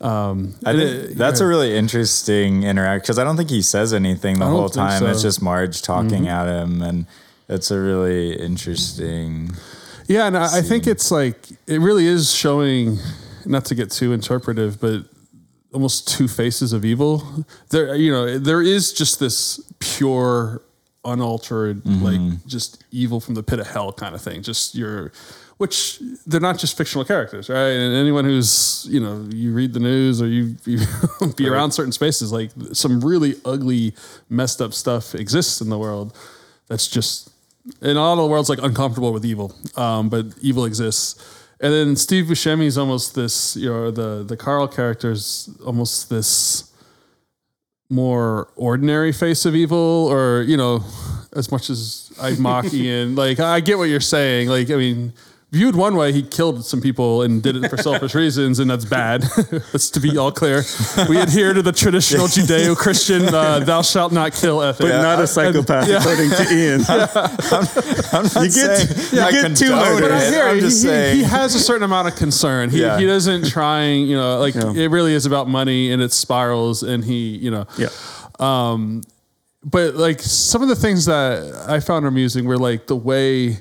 Um, I think it- that's yeah. a really interesting interaction because I don't think he says anything the whole time. so. It's just Marge talking at him, and it's a really interesting. Yeah, and I, I think it's like it really is showing, not to get too interpretive, but almost two faces of evil. There, you know, there is just this pure, unaltered, mm-hmm. like just evil from the pit of hell kind of thing. Just your, which they're not just fictional characters, right? And anyone who's you know you read the news or you, you be around certain spaces, like some really ugly, messed up stuff exists in the world. That's just in a lot of the world's like uncomfortable with evil, um, but evil exists. And then Steve Buscemi is almost this, you know, the the Carl character is almost this more ordinary face of evil, or you know, as much as I mock Ian, like I get what you're saying. Like, I mean, viewed one way, he killed some people and did it for selfish reasons, and that's bad. Let's to be all clear. We adhere to the traditional Judeo-Christian uh, "thou shalt not kill" ethic. but not a psychopath according to Ian. I'm not You get- saying you I get two condone murders. But I it. hear I'm he, just he- saying. he has a certain amount of concern. He, Yeah. he doesn't trying, you know, like Yeah. it really is about money and it spirals and he, you know, yeah, but like some of the things that I found amusing were like the way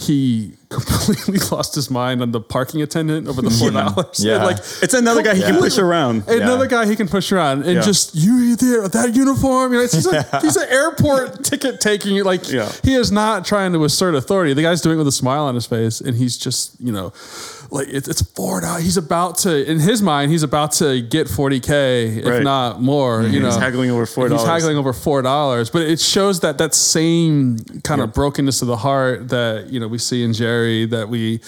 he completely lost his mind on the parking attendant over the four dollars. Yeah. like it's another guy he can push around. another guy he can push around and Yeah. just you there that uniform. You know, it's, he's, a, he's an airport ticket taking. Like Yeah. he is not trying to assert authority. The guy's doing it with a smile on his face, and he's just you know, like it's it's four dollars. He's about to in his mind he's about to get forty k if Right. not more. Mm-hmm. You know, He's haggling over 4. He's haggling over four dollars, but it shows that that same kind of brokenness of the heart that you know we see in Jerry. That we,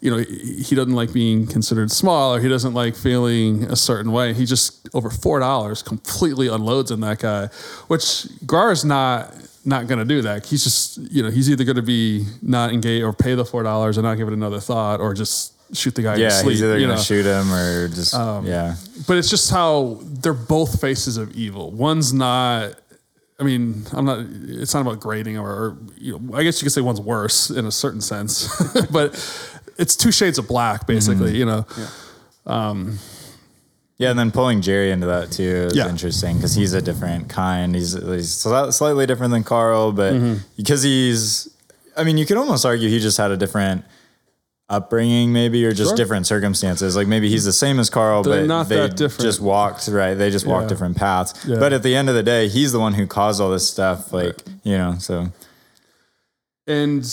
you know, he doesn't like being considered small, or he doesn't like feeling a certain way. He just over four dollars completely unloads in that guy, which Gaear's not not going to do that. He's just you know he's either going to be not engaged or pay the four dollars and not give it another thought, or just shoot the guy yeah, his sleep. he's either you gonna know? shoot him or just Um, yeah. but it's just how they're both faces of evil. One's not. I mean, I'm not. It's not about grading or, or you know. I guess you could say one's worse in a certain sense, but it's two shades of black, basically. You know. Yeah, and then pulling Jerry into that too is Yeah. interesting because he's a different kind. He's, he's sli- slightly different than Carl, but Mm-hmm. because he's, I mean, you could almost argue he just had a different upbringing, maybe, or just Sure. different circumstances. Like maybe he's the same as Carl, They're but not they that different. just walked right. They just walked Yeah. different paths. Yeah. But at the end of the day, he's the one who caused all this stuff. Like you know, so and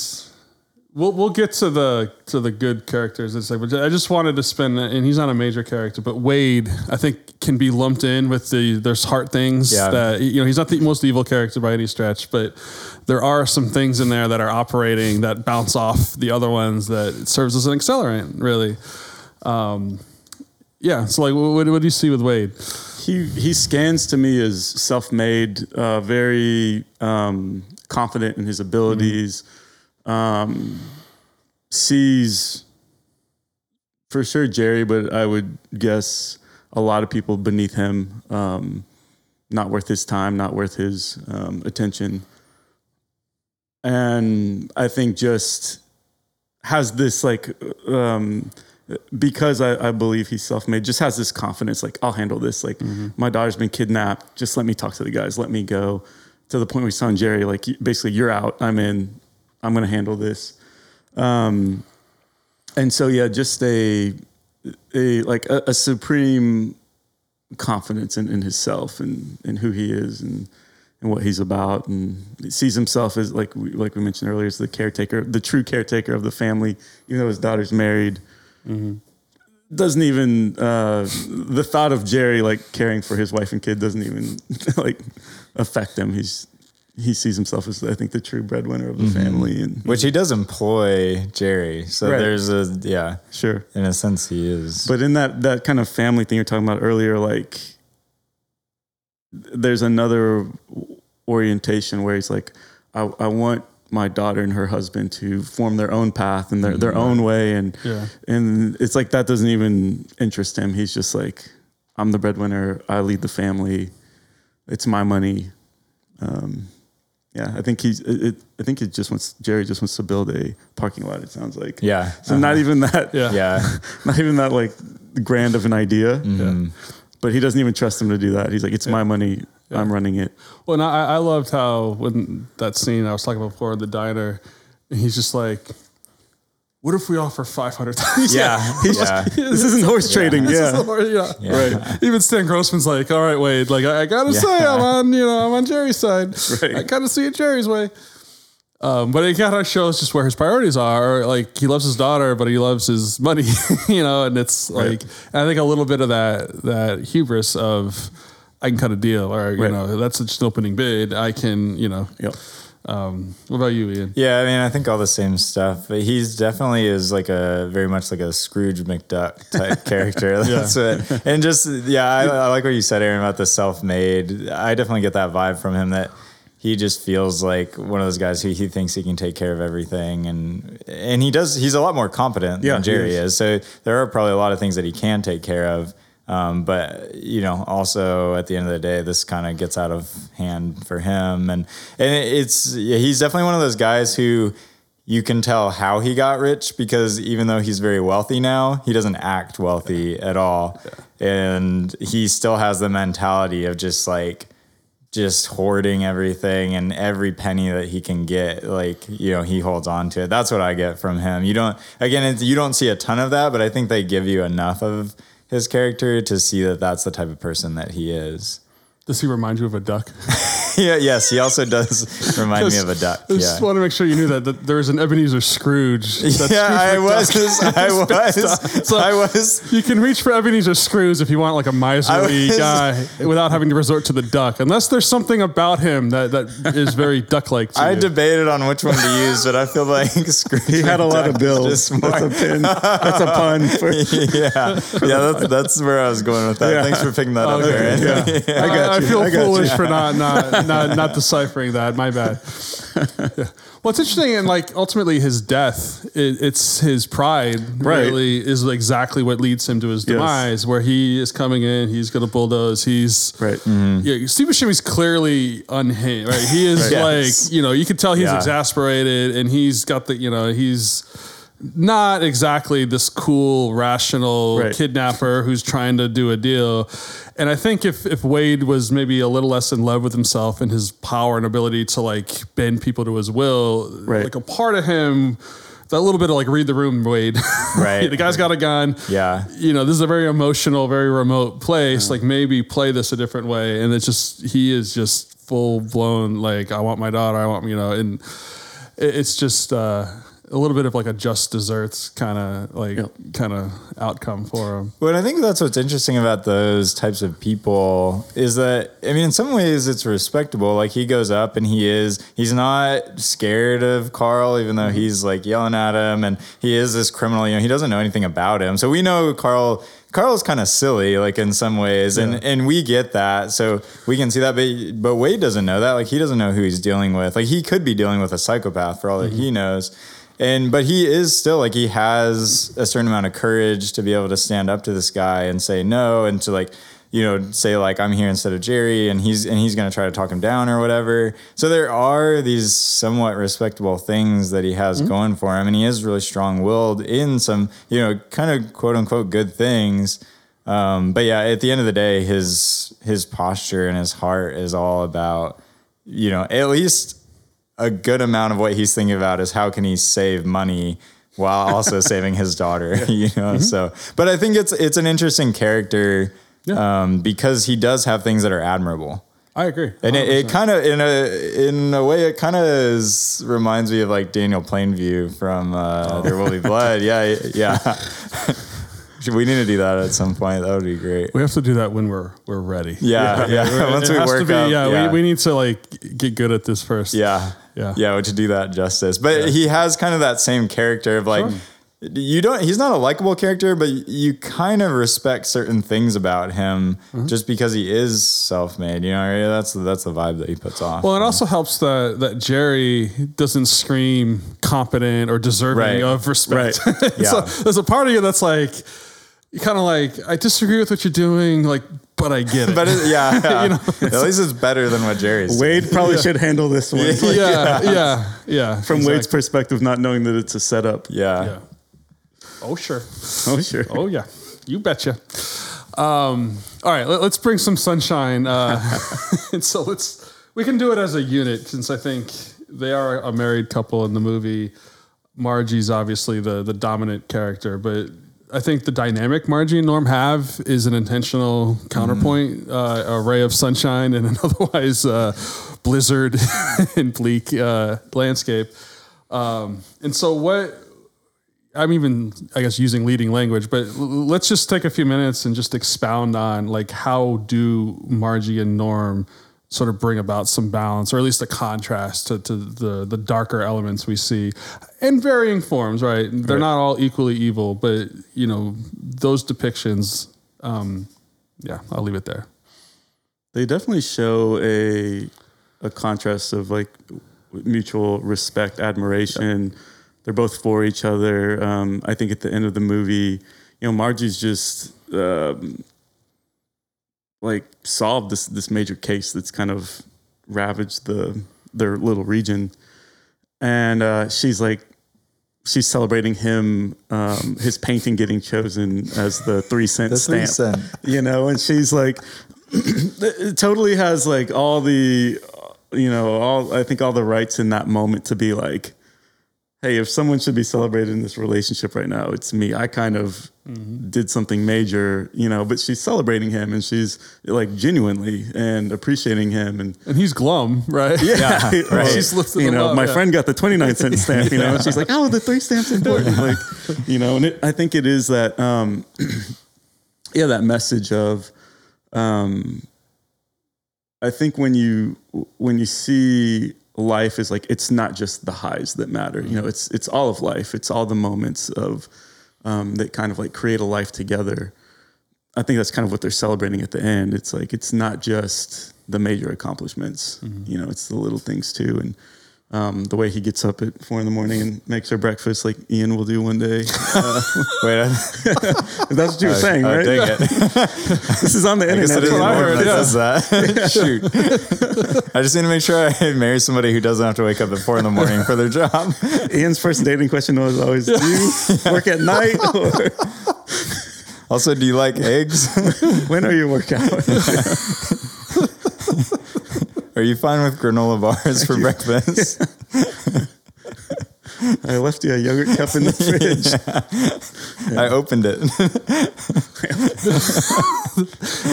we'll we'll get to the to the good characters in a second. But I just wanted to spend, and he's not a major character, but Wade, I think, can be lumped in with the there's heart things Yeah. that you know he's not the most evil character by any stretch, but there are some things in there that are operating that bounce off the other ones that serves as an accelerant, really. Um, yeah. So like, what, what do you see with Wade? he he scans to me as self-made, uh, very um, confident in his abilities. Um, sees for sure Jerry, but I would guess a lot of people beneath him. Um, not worth his time, not worth his um, attention, and I think just has this like um, because I, I believe he's self-made just has this confidence like i'll handle this. Like my daughter's been kidnapped. Just let me talk to the guys. Let me go. To the point where he's telling jerry like basically you're out. I'm in i'm going to handle this. Um, and so yeah just a a like a, a supreme confidence in, in himself and, and who he is and and what he's about. And he sees himself as like we, like we mentioned earlier as the caretaker the true caretaker of the family even though his daughter's married. Doesn't even uh, the thought of Jerry like caring for his wife and kid doesn't even like affect him. He's he sees himself as I think the true breadwinner of the family and which he does employ Jerry. So Right. there's a yeah, sure. in a sense he is. But in that that kind of family thing you're talking about earlier, like there's another orientation where he's like, I, I want my daughter and her husband to form their own path and their, their own way and Yeah. and it's like that doesn't even interest him. He's just like, I'm the breadwinner. I lead the family. It's my money. Um, yeah, I think he's. It, it, I think he just wants Jerry just wants to build a parking lot. It sounds like. yeah. So not even that. Yeah. yeah. Not even that like grand of an idea. Mhm. But he doesn't even trust him to do that. He's like, it's my money. I'm running it. Well, and I, I loved how when that scene I was talking about before in the diner, he's just like, "What if we offer five hundred thousand? Yeah. yeah. This isn't horse trading. Yeah. yeah. Yeah. right. Even Stan Grossman's like, "All right, Wade, like I, I gotta say, I'm on, you know, I'm on Jerry's side. Right. I gotta see it Jerry's way." Um, but it kind of shows just where his priorities are. Like he loves his daughter, but he loves his money, you know. And it's like I think a little bit of that that hubris of I can cut a deal, or you Right. know, that's just an opening bid. I can, you know. Yep. Um, what about you, Ian? Yeah, I mean, I think all the same stuff. But he's definitely is like a very much like a Scrooge McDuck type character. That's what, and just yeah, I, I like what you said, Aaron, about the self-made. I definitely get that vibe from him that he just feels like one of those guys who he thinks he can take care of everything, and and he does. He's a lot more competent Yeah, than Jerry is. is. So there are probably a lot of things that he can take care of. Um, but you know, also at the end of the day, this kind of gets out of hand for him, and and it's yeah, he's definitely one of those guys who you can tell how he got rich because even though he's very wealthy now, he doesn't act wealthy at all, and he still has the mentality of just like just hoarding everything and every penny that he can get like you know he holds on to it. That's what i get from him. You don't again it's, you don't see a ton of that but i think they give you enough of his character to see that that's the type of person that he is Does he remind you of a duck? yeah yes he also does remind me of a duck I just yeah want to make sure you knew that, that there's an Ebenezer Scrooge. That's yeah, I Scrooge was, I was, So- I was. You can reach for Ebenezer Scrooge if you want like a miserly was- guy without having to resort to the duck, unless there's something about him that, that is very duck-like I you. debated on which one to use, but I feel like Scrooge He had a lot of bills. That's a pin. That's a pun. For, yeah, yeah, that's that's where I was going with that. Yeah. Thanks for picking that up, Aaron. yeah. I got I, feel I foolish you. for not not, not not deciphering that. My bad. Yeah. Well, it's interesting, and like ultimately, his death, it, it's his pride. Right. Really, is exactly what leads him to his Yes. demise. Where he is coming in, he's going to bulldoze. He's right. Mm-hmm. Yeah, Steve Buscemi's clearly unhinged, right? He is Right. like, Yes. you know, you can tell he's Yeah. exasperated and he's got the, you know, he's not exactly this cool, rational Right. kidnapper who's trying to do a deal. And I think if if Wade was maybe a little less in love with himself and his power and ability to like bend people to his will, Right. like a part of him that little bit of like read the room, Wade. Right. the guy's got a gun. Yeah. You know, this is a very emotional, very remote place. Like maybe play this a different way. And it's just he is just full blown like I want my daughter. I want you know, and it's just. uh a little bit of like a just desserts kind of like kind of outcome for him. Well, I think that's what's interesting about those types of people is that I mean, in some ways, it's respectable. Like he goes up and he is he's not scared of Carl, even though mm-hmm. he's like yelling at him, and he is this criminal. You know, he doesn't know anything about him, so we know Carl. Carl's kind of silly, like in some ways, and and we get that, so we can see that. But but Wade doesn't know that. Like he doesn't know who he's dealing with. Like he could be dealing with a psychopath for all that mm-hmm. he knows and but he is still like he has a certain amount of courage to be able to stand up to this guy and say no and to like you know say like i'm here instead of jerry and he's and he's going to try to talk him down or whatever. So there are these somewhat respectable things that he has going for him and he is really strong-willed in some you know kind of quote unquote good things. Um, but yeah at the end of the day his his posture and his heart is all about you know at least a good amount of what he's thinking about is how can he save money while also saving his daughter you know? So but i think it's it's an interesting character um, because he does have things that are admirable. I agree. and it, it kind of in a in a way it kind of reminds me of like daniel plainview from uh, there will be blood. Yeah yeah. We need to do that at some point. That would be great. We have to do that when we're we're ready. yeah yeah, once It we work be, up yeah, yeah. We, we need to like get good at this first. Yeah. Yeah. Yeah, to do that justice. But he has kind of that same character of like you don't he's not a likable character, but you kind of respect certain things about him Mm-hmm. just because he is self-made. You know, that's that's the vibe that he puts off. Well, it also helps that that Jerry doesn't scream competent or deserving Right. of respect. Yeah. so there's a part of you that's like, kind of like, I disagree with what you're doing, like, but I get it. but it, yeah, yeah. You know, at least it's better than what Jerry's. doing. Wade probably should handle this one yeah, yeah, yeah. from exactly. Wade's perspective, not knowing that it's a setup. Yeah. Yeah. Oh sure. Oh, sure. Oh yeah, you betcha. Um, all right, let, us bring some sunshine. Uh, and so let's we can do it as a unit since I think they are a married couple in the movie. Margie's obviously the the dominant character, but I think the dynamic Margie and Norm have is an intentional counterpoint, uh, a ray of sunshine in an otherwise uh, blizzard and bleak uh, landscape. Um, and so what I'm even, I guess, using leading language, but l- let's just take a few minutes and just expound on like how do Margie and Norm sort of bring about some balance, or at least a contrast to, to the the darker elements we see in varying forms. Right? They're not all equally evil, but you know those depictions. Um, yeah, I'll leave it there. They definitely show a a contrast of like mutual respect, admiration. They're both for each other. Um, I think at the end of the movie, you know, Margie's just um, like solved this this major case that's kind of ravaged the their little region, and uh, she's like. She's celebrating him, um, his painting getting chosen as the three cent The three stamp you know, and she's like, it totally has like all the, you know, all I think all the rights in that moment to be like, hey, if someone should be celebrated in this relationship right now, it's me. I kind of did something major, you know, but she's celebrating him and she's like genuinely and appreciating him and. And he's glum, right? Yeah, right. She's lifted you know, up, my yeah. friend got the 29 cent stamp, you know, and she's like, oh, the three stamps important. Like, you know, and it, I think it is that, um, yeah, that message of, um, I think when you, when you see life is like, it's not just the highs that matter, you know, it's, it's all of life. It's all the moments of, um, that kind of like create a life together. I think that's kind of what they're celebrating at the end. It's like it's not just the major accomplishments, you know, it's the little things too. And um, the way he gets up at four in the morning and makes her breakfast, like Ian will do one day. Uh, Wait, I, that's what you were saying, oh, right? dang it. This is on the I internet. it is what I heard, that yeah. does that. Shoot. I just need to make sure I marry somebody who doesn't have to wake up at four in the morning for their job. Ian's first dating question was always, "Do you work at night or Also, do you like eggs? when are you work out?" Are you fine with granola bars for breakfast? I left you a yogurt cup in the fridge. I opened it.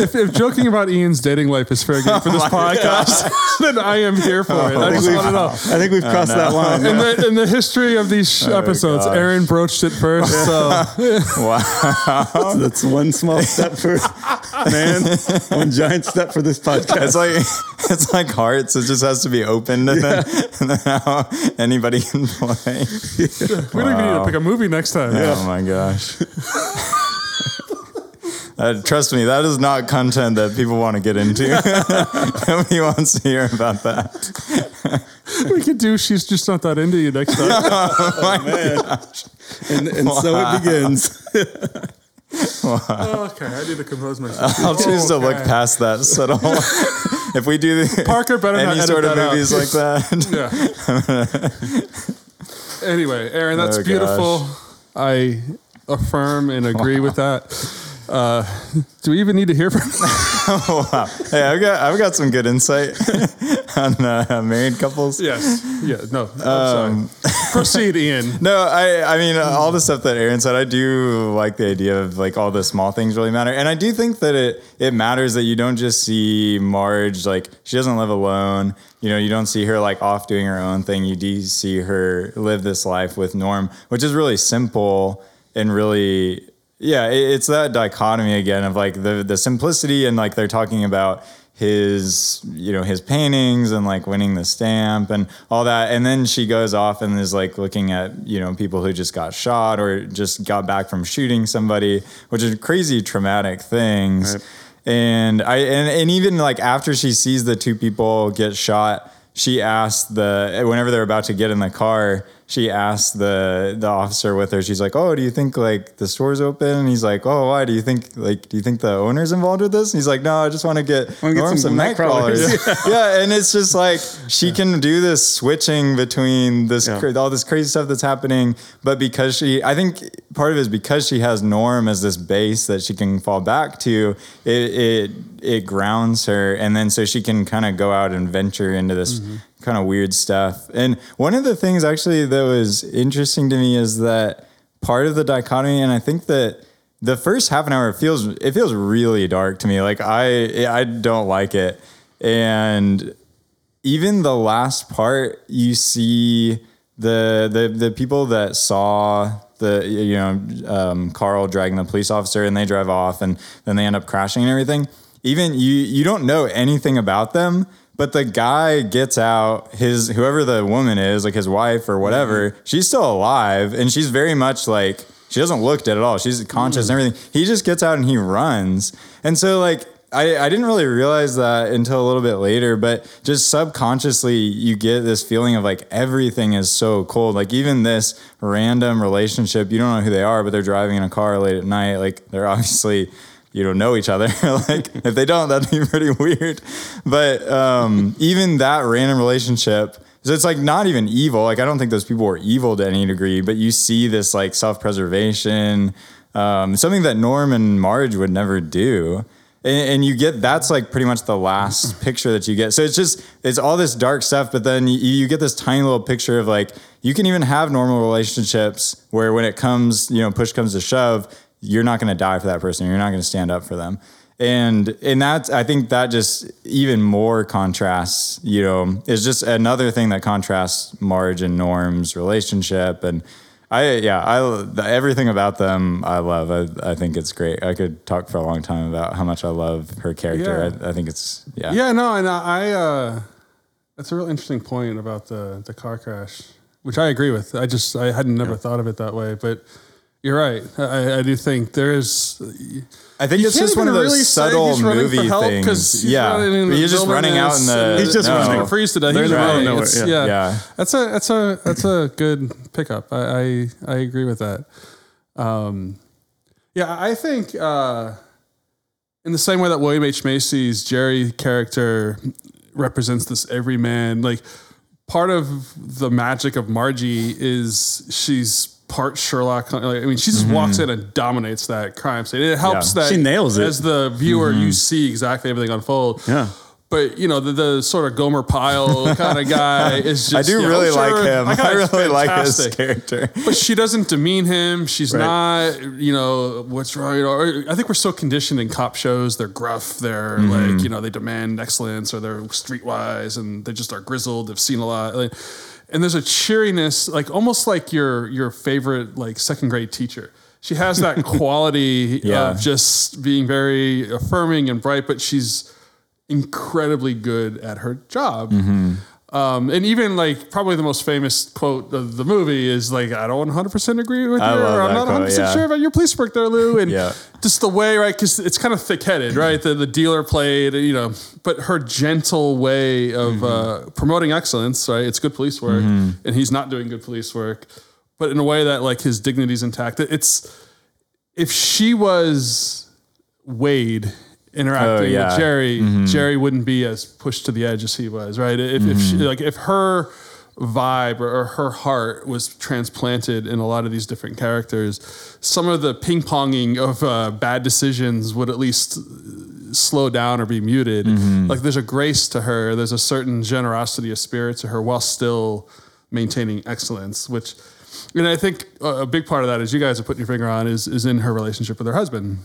if, if joking about Ian's dating life is fair game for this oh podcast, then I am here for oh, it. I just want to know. I think we've oh, crossed that line. In the, in the history of these sh- episodes, gosh. Aaron broached it first. So wow. That's one small step for man, one giant step for this podcast. It's like it's like hearts. It just has to be opened, and, then, and then how anybody can play. we don't even need to pick a movie next time. Oh my gosh. Uh, trust me, that is not content that people want to get into. Nobody wants to hear about that. We could do She's Just Not That Into You next time. and, and so it begins. okay, I need to compose myself. I'll choose to look past that subtle. if we do the, Parker better not any edit sort of that out. movies like that, Yeah. Anyway, Aaron, that's Oh, beautiful. I affirm and agree with that. Uh, do we even need to hear from wow. Hey, I've got I've got some good insight on uh, married couples. Yes. Yeah. No. I'm Um, sorry. Proceed, Ian. No, I I mean all the stuff that Aaron said. I do like the idea of like all the small things really matter, and I do think that it it matters that you don't just see Marge like she doesn't live alone. You know, you don't see her like off doing her own thing. You do see her live this life with Norm, which is really simple and really yeah. It, it's that dichotomy again of like the the simplicity and like they're talking about his you know his paintings and like winning the stamp and all that and then she goes off and is like looking at you know people who just got shot or just got back from shooting somebody which is crazy traumatic things Right. and i and, and even like after she sees the two people get shot she asks the whenever they're about to get in the car she asked the the officer with her she's like oh do you think like the store's open? And he's like oh why? Do you think like do you think the owner's involved with this? And he's like no i just want to get, get Norm some some night crawlers crawlers. yeah and it's just like she can do this switching between this Yeah. all this crazy stuff that's happening but because she i think part of it is because she has norm as this base that she can fall back to it it, it grounds her and then so she can kind of go out and venture into this mm-hmm. Kind of weird stuff. And one of the things actually that was interesting to me is that part of the dichotomy and i think that the first half an hour feels it feels really dark to me. Like i i don't like it. And even the last part you see the the the people that saw the you know um, Carl dragging the police officer and they drive off and then they end up crashing and everything. Even you you don't know anything about them but the guy gets out his whoever the woman is like his wife or whatever mm-hmm. she's still alive and she's very much like she doesn't look dead at all she's conscious and mm. everything he just gets out and he runs and so like I, I didn't really realize that until a little bit later, but just subconsciously, you get this feeling of like everything is so cold. Like, even this random relationship, you don't know who they are, but they're driving in a car late at night. Like, they're obviously, you don't know each other. like, if they don't, that'd be pretty weird. But um, even that random relationship, so it's like not even evil. Like, I don't think those people were evil to any degree, but you see this like self preservation, um, something that Norm and Marge would never do and, and you get that's like pretty much the last picture that you get. So it's just it's all this dark stuff, but then you, you get this tiny little picture of like you can even have normal relationships where when it comes, you know, push comes to shove, you're not going to die for that person. You're not going to stand up for them. And and that's I think that just even more contrasts, you know, is just another thing that contrasts Marge and Norm's relationship and I yeah I the, everything about them I love I, I think it's great I could talk for a long time about how much I love her character Yeah. I, I think it's yeah Yeah, no, and I, uh, that's a real interesting point about the the car crash, which I agree with. I just I hadn't never thought of it that way, but you're right. I, I do think there is. I think it's just one of those really subtle he's movie for help 'cause things he's yeah running you're just running out in the He's just no. running. gonna freeze to death. He's in the right. nowhere, yeah. yeah. Yeah. that's a that's a that's a good pickup. I I, I agree with that. Um, yeah, I think uh, in the same way that William H Macy's Jerry character represents this everyman, like part of the magic of Margie is she's part Sherlock. Like, I mean, she just walks mm-hmm. in and dominates that crime scene. It helps Yeah. that She nails it. as the viewer. You mm-hmm. see exactly everything unfold. Yeah. But you know the, the sort of Gomer Pyle kind of guy is just. I do yeah, really like sure, him. I guy's really like his character. But she doesn't demean him. She's Right. not, you know, what's wrong. You know, I think we're so conditioned in cop shows. They're gruff. They're mm-hmm. like, you know, they demand excellence or they're streetwise and they just are grizzled. They've seen a lot. Like, and there's a cheeriness, like almost like your your favorite like second grade teacher. She has that quality Yeah. of just being very affirming and bright, but she's incredibly good at her job. Mm-hmm. Um, and even like probably the most famous quote of the movie is like, I don't 100% agree with you. Or I'm not 100% yeah. sure about your police work there, Lou. And Yeah. just the way, right? Because it's kind of thick headed, right? The, the dealer played, you know, but her gentle way of Mm-hmm. uh, promoting excellence, right? It's good police work. And he's not doing good police work, but in a way that like his dignity's intact. It's, if she was Wade interacting Oh, yeah. with Jerry, Mm-hmm. Jerry wouldn't be as pushed to the edge as he was, right? If, if she, Mm-hmm. like if her vibe or, or her heart was transplanted in a lot of these different characters, some of the ping ponging of uh, bad decisions would at least slow down or be muted. Mm-hmm. Like there's a grace to her, there's a certain generosity of spirit to her while still maintaining excellence, which and I think a big part of that, as you guys are putting your finger on, is is in her relationship with her husband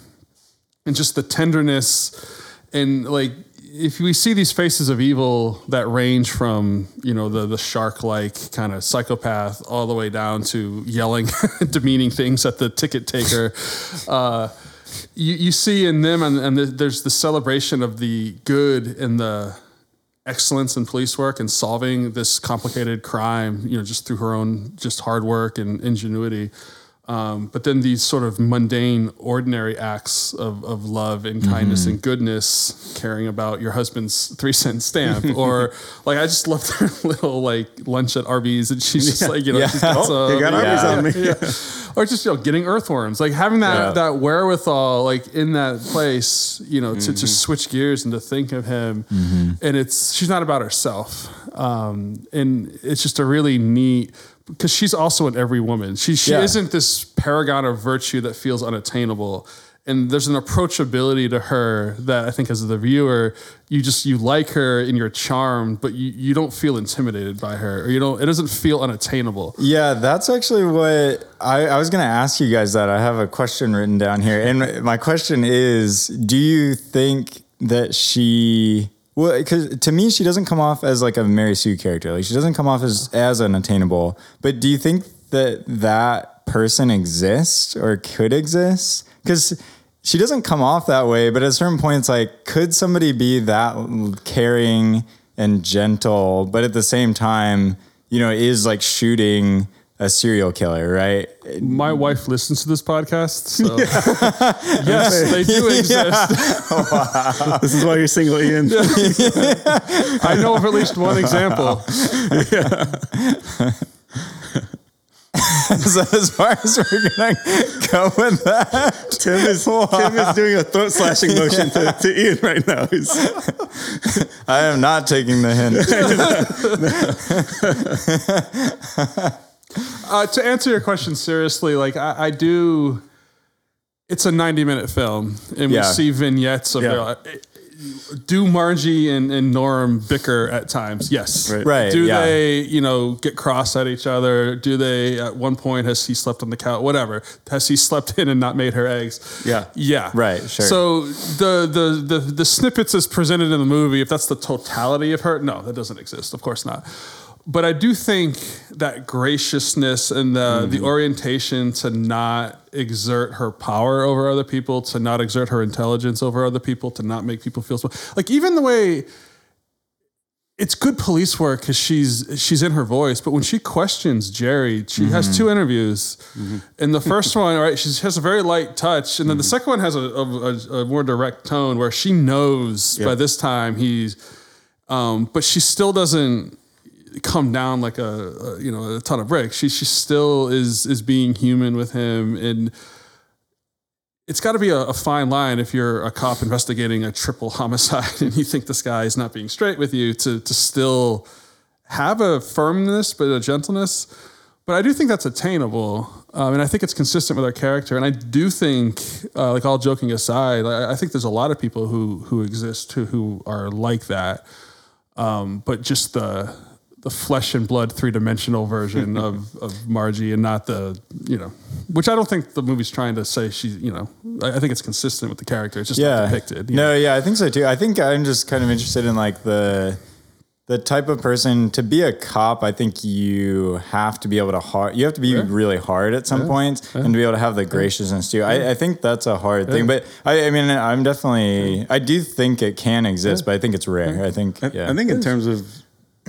and just the tenderness and like if we see these faces of evil that range from you know the the shark like kind of psychopath all the way down to yelling demeaning things at the ticket taker uh, you, you see in them and, and the, there's the celebration of the good and the excellence in police work and solving this complicated crime, you know, just through her own just hard work and ingenuity. Um, but then these sort of mundane, ordinary acts of, of love and kindness and goodness, caring about your husband's three cent stamp, or like I just loved her little like lunch at Arby's, and she's just like you know she's got Oh, some, got Arby's yeah. on me. yeah. or just you know getting earthworms like having that Yeah. that wherewithal like in that place you know to, to switch gears and to think of him and it's she's not about herself um, and it's just a really neat because she's also an every woman she she Yeah. isn't this paragon of virtue that feels unattainable and there's an approachability to her that I think as the viewer, you just you like her and you're charmed, but you, you don't feel intimidated by her, or you don't. It doesn't feel unattainable. Yeah, that's actually what I, I was going to ask you guys. That I have a question written down here, and my question is: Do you think that she? Well, because to me, she doesn't come off as like a Mary Sue character. Like she doesn't come off as as unattainable. But do you think that that person exists or could exist? Because she doesn't come off that way. But at certain point, it's like, could somebody be that caring and gentle, but at the same time, you know, is like shooting a serial killer, right? My wife listens to this podcast, so yes, they do exist. This is why you're single, Ian. I know of at least one example. Is that as far as we're gonna go with that? Tim is Tim is doing a throat slashing motion to, to Ian right now. He's, I am not taking the hint. Uh, to answer your question seriously, like I, I do, it's a ninety-minute film, and Yeah. we see vignettes of Yeah. their. Do Margie and, and Norm bicker at times? Yes. Right. Right, Do yeah. they, you know, get cross at each other? Do they, at one point, has he slept on the couch? Whatever. Has he slept in and not made her eggs? Yeah. Yeah. Right, sure. So the, the, the, the snippets as presented in the movie, if that's the totality of her, no, that doesn't exist. Of course not. But I do think that graciousness and the, Mm-hmm. the orientation to not exert her power over other people, to not exert her intelligence over other people, to not make people feel. Like even the way it's good police work because she's she's in her voice, but when she questions Jerry, she Mm-hmm. has two interviews. And the first one, right, she has a very light touch, and then Mm-hmm. the second one has a, a, a more direct tone where she knows by this time he's, um, but she still doesn't come down like a, a you know a ton of bricks. She she still is is being human with him and. It's got to be a, a fine line if you're a cop investigating a triple homicide and you think this guy is not being straight with you to to still have a firmness but a gentleness. but I do think that's attainable, um, and I think it's consistent with our character. And I do think, uh, like all joking aside, I, I think there's a lot of people who who exist who who are like that. Um, but just the the flesh and blood three dimensional version of, of Margie, and not the you know, which I don't think the movie's trying to say she you know. I, I think it's consistent with the character. It's just yeah. not depicted. No, know? yeah, I think so too. I think I'm just kind of interested in like the the type of person to be a cop. I think you have to be able to hard. You have to be really hard at some points, and to be able to have the graciousness too. I, I think that's a hard thing. But I, I mean, I'm definitely. I do think it can exist, but I think it's rare. I think. I, Yeah. I think in terms of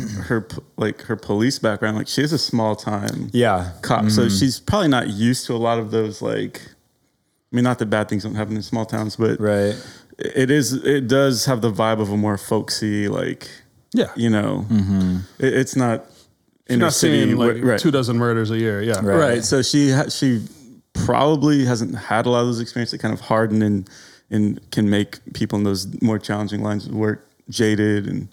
her like her police background, like she has a small time Yeah. cop, so mm-hmm. she's probably not used to a lot of those like. I mean, not that bad things don't happen in small towns, but Right. it is. It does have the vibe of a more folksy, like yeah. you know, mm-hmm. it, it's not You're inner not city, seeing like right? two dozen murders a year. Yeah. Right. right. So she ha- she probably hasn't had a lot of those experiences that kind of harden and and can make people in those more challenging lines of work jaded and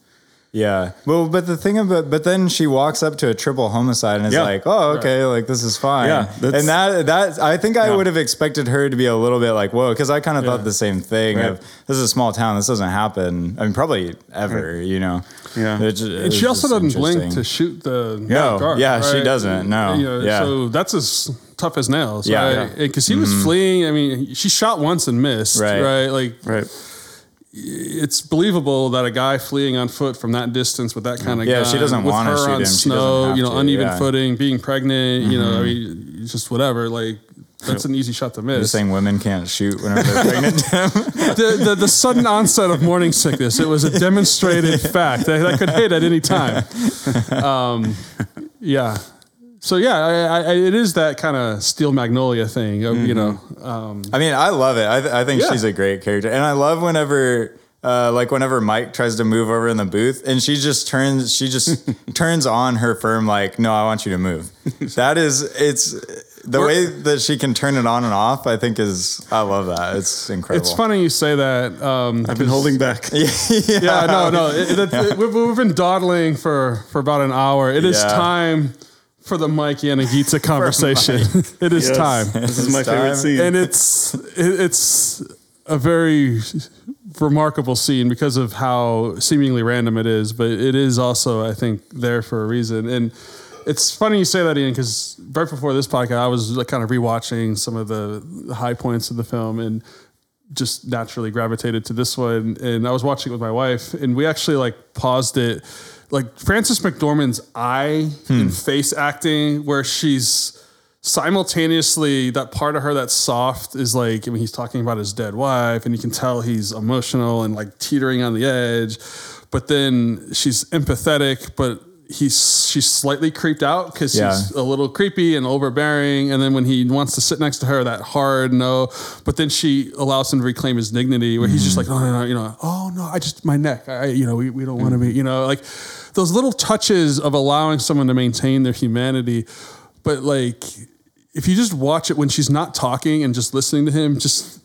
Yeah. Well, but the thing about, but then she walks up to a triple homicide and is Yeah. like, oh, okay, like this is fine. Yeah, and that, that, I think I Yeah. would have expected her to be a little bit like, whoa, because I kind of thought the same thing Right. of this is a small town. This doesn't happen. I mean, probably ever, you know? Yeah. It's ju- And she also doesn't blink to shoot the No, guard, yeah, she doesn't, no, You know, yeah. So that's as tough as nails. Yeah, right? yeah. Mm-hmm. Because he was fleeing. I mean, she shot once and missed. Right. Right. Like right. It's believable that a guy fleeing on foot from that distance with that kind of Yeah, gun, she doesn't with wanna her shoot on him. Snow, you know, to, uneven yeah. Mm-hmm. footing, being pregnant. You know, I mean, just whatever. Like that's an easy shot to You're miss. saying women can't shoot whenever they're pregnant. the, the, the sudden onset of morning sickness. It was a demonstrated fact that, that could hit at any time. Um, yeah. So yeah, I, I, it is that kind of steel magnolia thing. Of, You know, um, I mean, I love it. I, th- I think Yeah. she's a great character, and I love whenever, uh, like, whenever Mike tries to move over in the booth, and she just turns, she just turns on her firm, like, no, I want you to move. That is, it's the way that she can turn it on and off. I think is, I love that. It's incredible. it's funny you say that. Um, I've been holding back. yeah, yeah, no, no. It, it, it- we've, we've been dawdling for for about an hour. It is Yeah. time for the Mike Yanagita conversation. it is Yes. time. This is my It's favorite scene. and it's it, it's a very remarkable scene because of how seemingly random it is, but it is also, I think, there for a reason. And it's funny you say that, Ian, because right before this podcast, I was like, kind of rewatching some of the, the high points of the film and just naturally gravitated to this one. And I was watching it with my wife, and we actually like paused it. Like Frances McDormand's eye and hmm. face acting, where she's simultaneously that part of her that's soft is like I mean he's talking about his dead wife and you can tell he's emotional and like teetering on the edge. But then she's empathetic but he's she's slightly creeped out because Yeah. she's a little creepy and overbearing and then when he wants to sit next to her that hard no but then she allows him to reclaim his dignity where he's just mm. like no no no you know oh no I just my neck I you know we, we don't want to be mm. you know like those little touches of allowing someone to maintain their humanity but like if you just watch it when she's not talking and just listening to him, just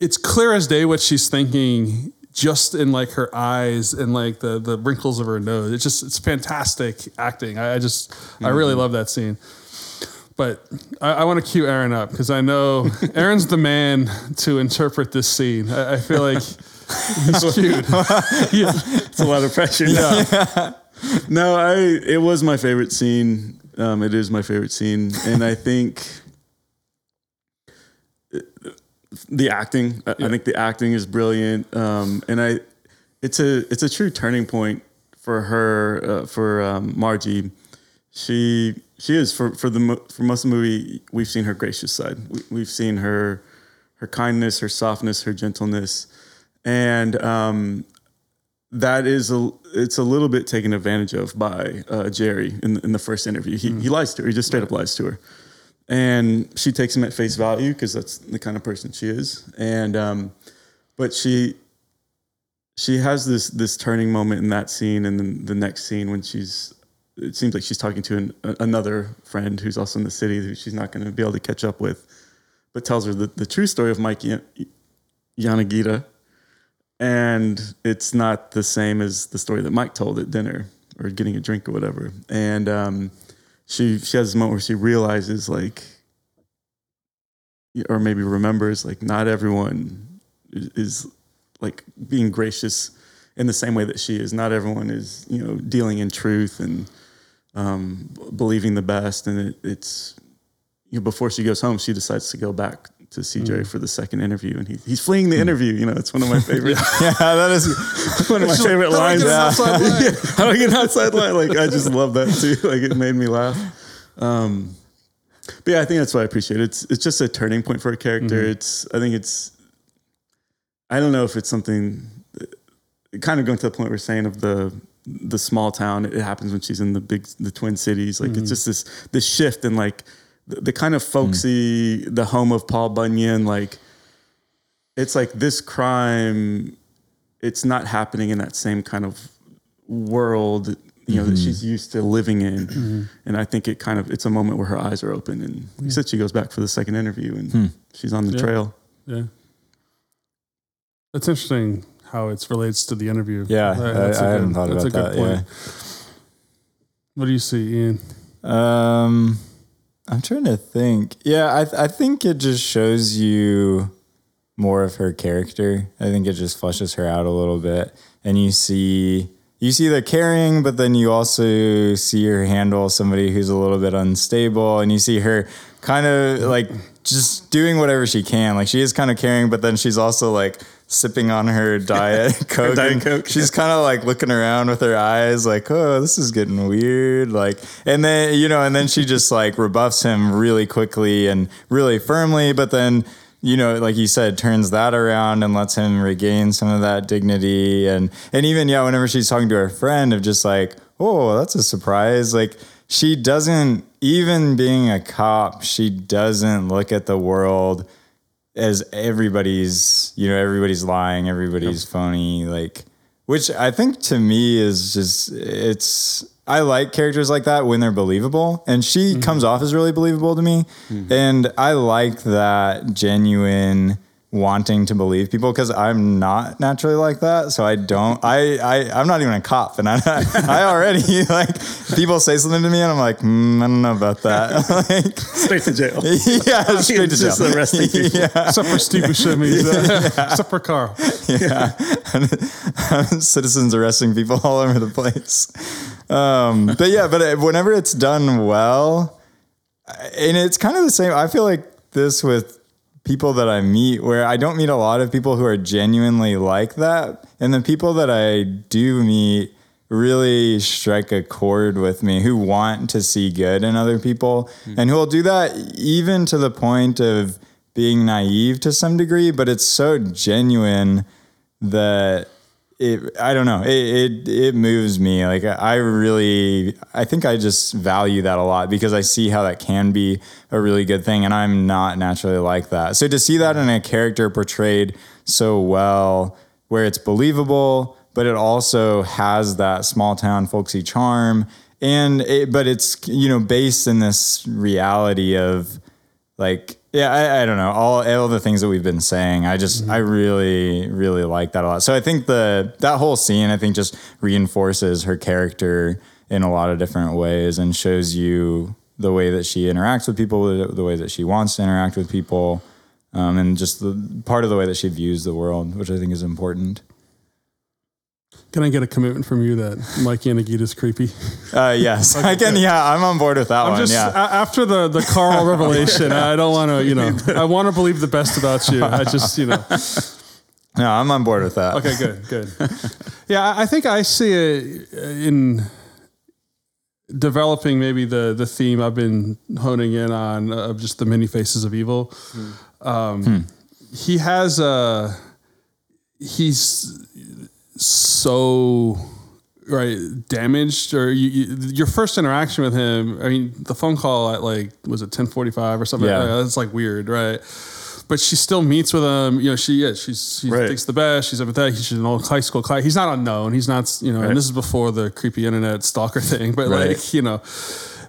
it's clear as day what she's thinking just in like her eyes and like the the wrinkles of her nose. It's just it's fantastic acting. I, I just I really love that scene. But I, I want to cue Aaron up because I know Aaron's the man to interpret this scene. I, I feel like he's. Yeah. It's a lot of pressure. Yeah. no, I it was my favorite scene. Um, it is my favorite scene, and I think the acting. I- I think the acting is brilliant, um, and I it's a it's a true turning point for her uh, for um, Margie. She she is for for the for most of the movie. We've seen her gracious side. We, we've seen her her kindness, her softness, her gentleness, and um, that is a it's a little bit taken advantage of by uh, Jerry in in the first interview. He he lies to her. He just straight up lies to her, and she takes him at face value because that's the kind of person she is. And um, but she she has this this turning moment in that scene, and then the next scene when she's it seems like she's talking to an, another friend who's also in the city who she's not going to be able to catch up with, but tells her the, the true story of Mike Yan- Yanagita and it's not the same as the story that Mike told at dinner or getting a drink or whatever. And um, she she has this moment where she realizes like, or maybe remembers like not everyone is, is like being gracious in the same way that she is. Not everyone is you know dealing in truth and um, believing the best. And it, it's you know, before she goes home, she decides to go back to CJ mm. for the second interview, and he, he's fleeing the mm. interview. You know, it's one of my favorite. yeah, that is. one of my favorite How do I lines. get an outside line? Yeah, How do I get an outside line? Like I just love that too. Like it made me laugh. Um, but yeah, I think that's what I appreciate. It's it's just a turning point for a character. Mm-hmm. It's I think it's I don't know if it's something kind of going to the point we're saying of the the small town. It happens when she's in the big the twin cities. Like it's mm-hmm. just this this shift in like the, the kind of folksy the home of Paul Bunyan. Like it's like this crime. It's not happening in that same kind of world you know that mm-hmm. she's used to living in mm-hmm. and i think it kind of it's a moment where her eyes are open and you said she goes back for the second interview and hmm. she's on the Yeah. trail Yeah. That's interesting how it relates to the interview. Yeah, I, that's a I good- hadn't thought that's about a that. good point. What do you see, Ian? Um, I'm trying to think. Yeah, I th- I think it just shows you more of her character. I think it just flushes her out a little bit, and you see you see the caring, but then you also see her handle somebody who's a little bit unstable, and you see her kind of like just doing whatever she can. Like she is kind of caring, but then she's also like sipping on her diet coke. Diet Coke. She's kind of like looking around with her eyes, like, "Oh, this is getting weird." Like, and then you know, and then she just like rebuffs him really quickly and really firmly, but then you know, like you said, turns that around and lets him regain some of that dignity. And and even yeah, whenever she's talking to her friend, of just like, "Oh, that's a surprise." Like she doesn't even being a cop, she doesn't look at the world as everybody's you know everybody's lying everybody's phony like which i think to me is just it's i like characters like that when they're believable and she mm-hmm. comes off as really believable to me. Mm-hmm. And i like that genuine wanting to believe people because i'm not naturally like that so i don't i, I i'm not even a cop and i i already like people say something to me and i'm like mm, i don't know about that like straight to jail yeah, straight to Just jail. arresting people. yeah, Except for Steve Buscemi, except for Carl. yeah. Citizens arresting people all over the place. Um, but yeah, but whenever it's done well, and it's kind of the same. I feel like this with people that I meet, where I don't meet a lot of people who are genuinely like that, and the people that I do meet really strike a chord with me who want to see good in other people. Hmm. And who will do that even to the point of being naive to some degree but it's so genuine that it I don't know. It, it it moves me. Like I really I think I just value that a lot because I see how that can be a really good thing and I'm not naturally like that. So to see that in a character portrayed so well where it's believable but it also has that small town folksy charm and it, but it's you know based in this reality of like yeah I, I don't know. All all the things that we've been saying i just i really really like that a lot. So i think the that whole scene i think just reinforces her character in a lot of different ways and shows you the way that she interacts with people the, the way that she wants to interact with people um, and just the part of the way that she views the world which i think is important Can I get a commitment from you that Mike Yanagita is creepy? uh, yes i can yeah i'm on board with that I'm one just yeah a- after the the Carl revelation. I don't want to, you know, I want to believe the best about you. I just, you know, no i'm on board with that okay, good, good. Yeah, I think I see it in developing maybe the the theme I've been honing in on of just the many faces of evil. Um, He has a he's so right damaged or you, you, your first interaction with him i mean the phone call at like was it 1045 or something Yeah. like that? that's like weird right but she still meets with him you know she yeah she's she Right. thinks the best she's empathetic she's an old high school class he's not unknown he's not you know Right. and this is before the creepy internet stalker thing but Right. like you know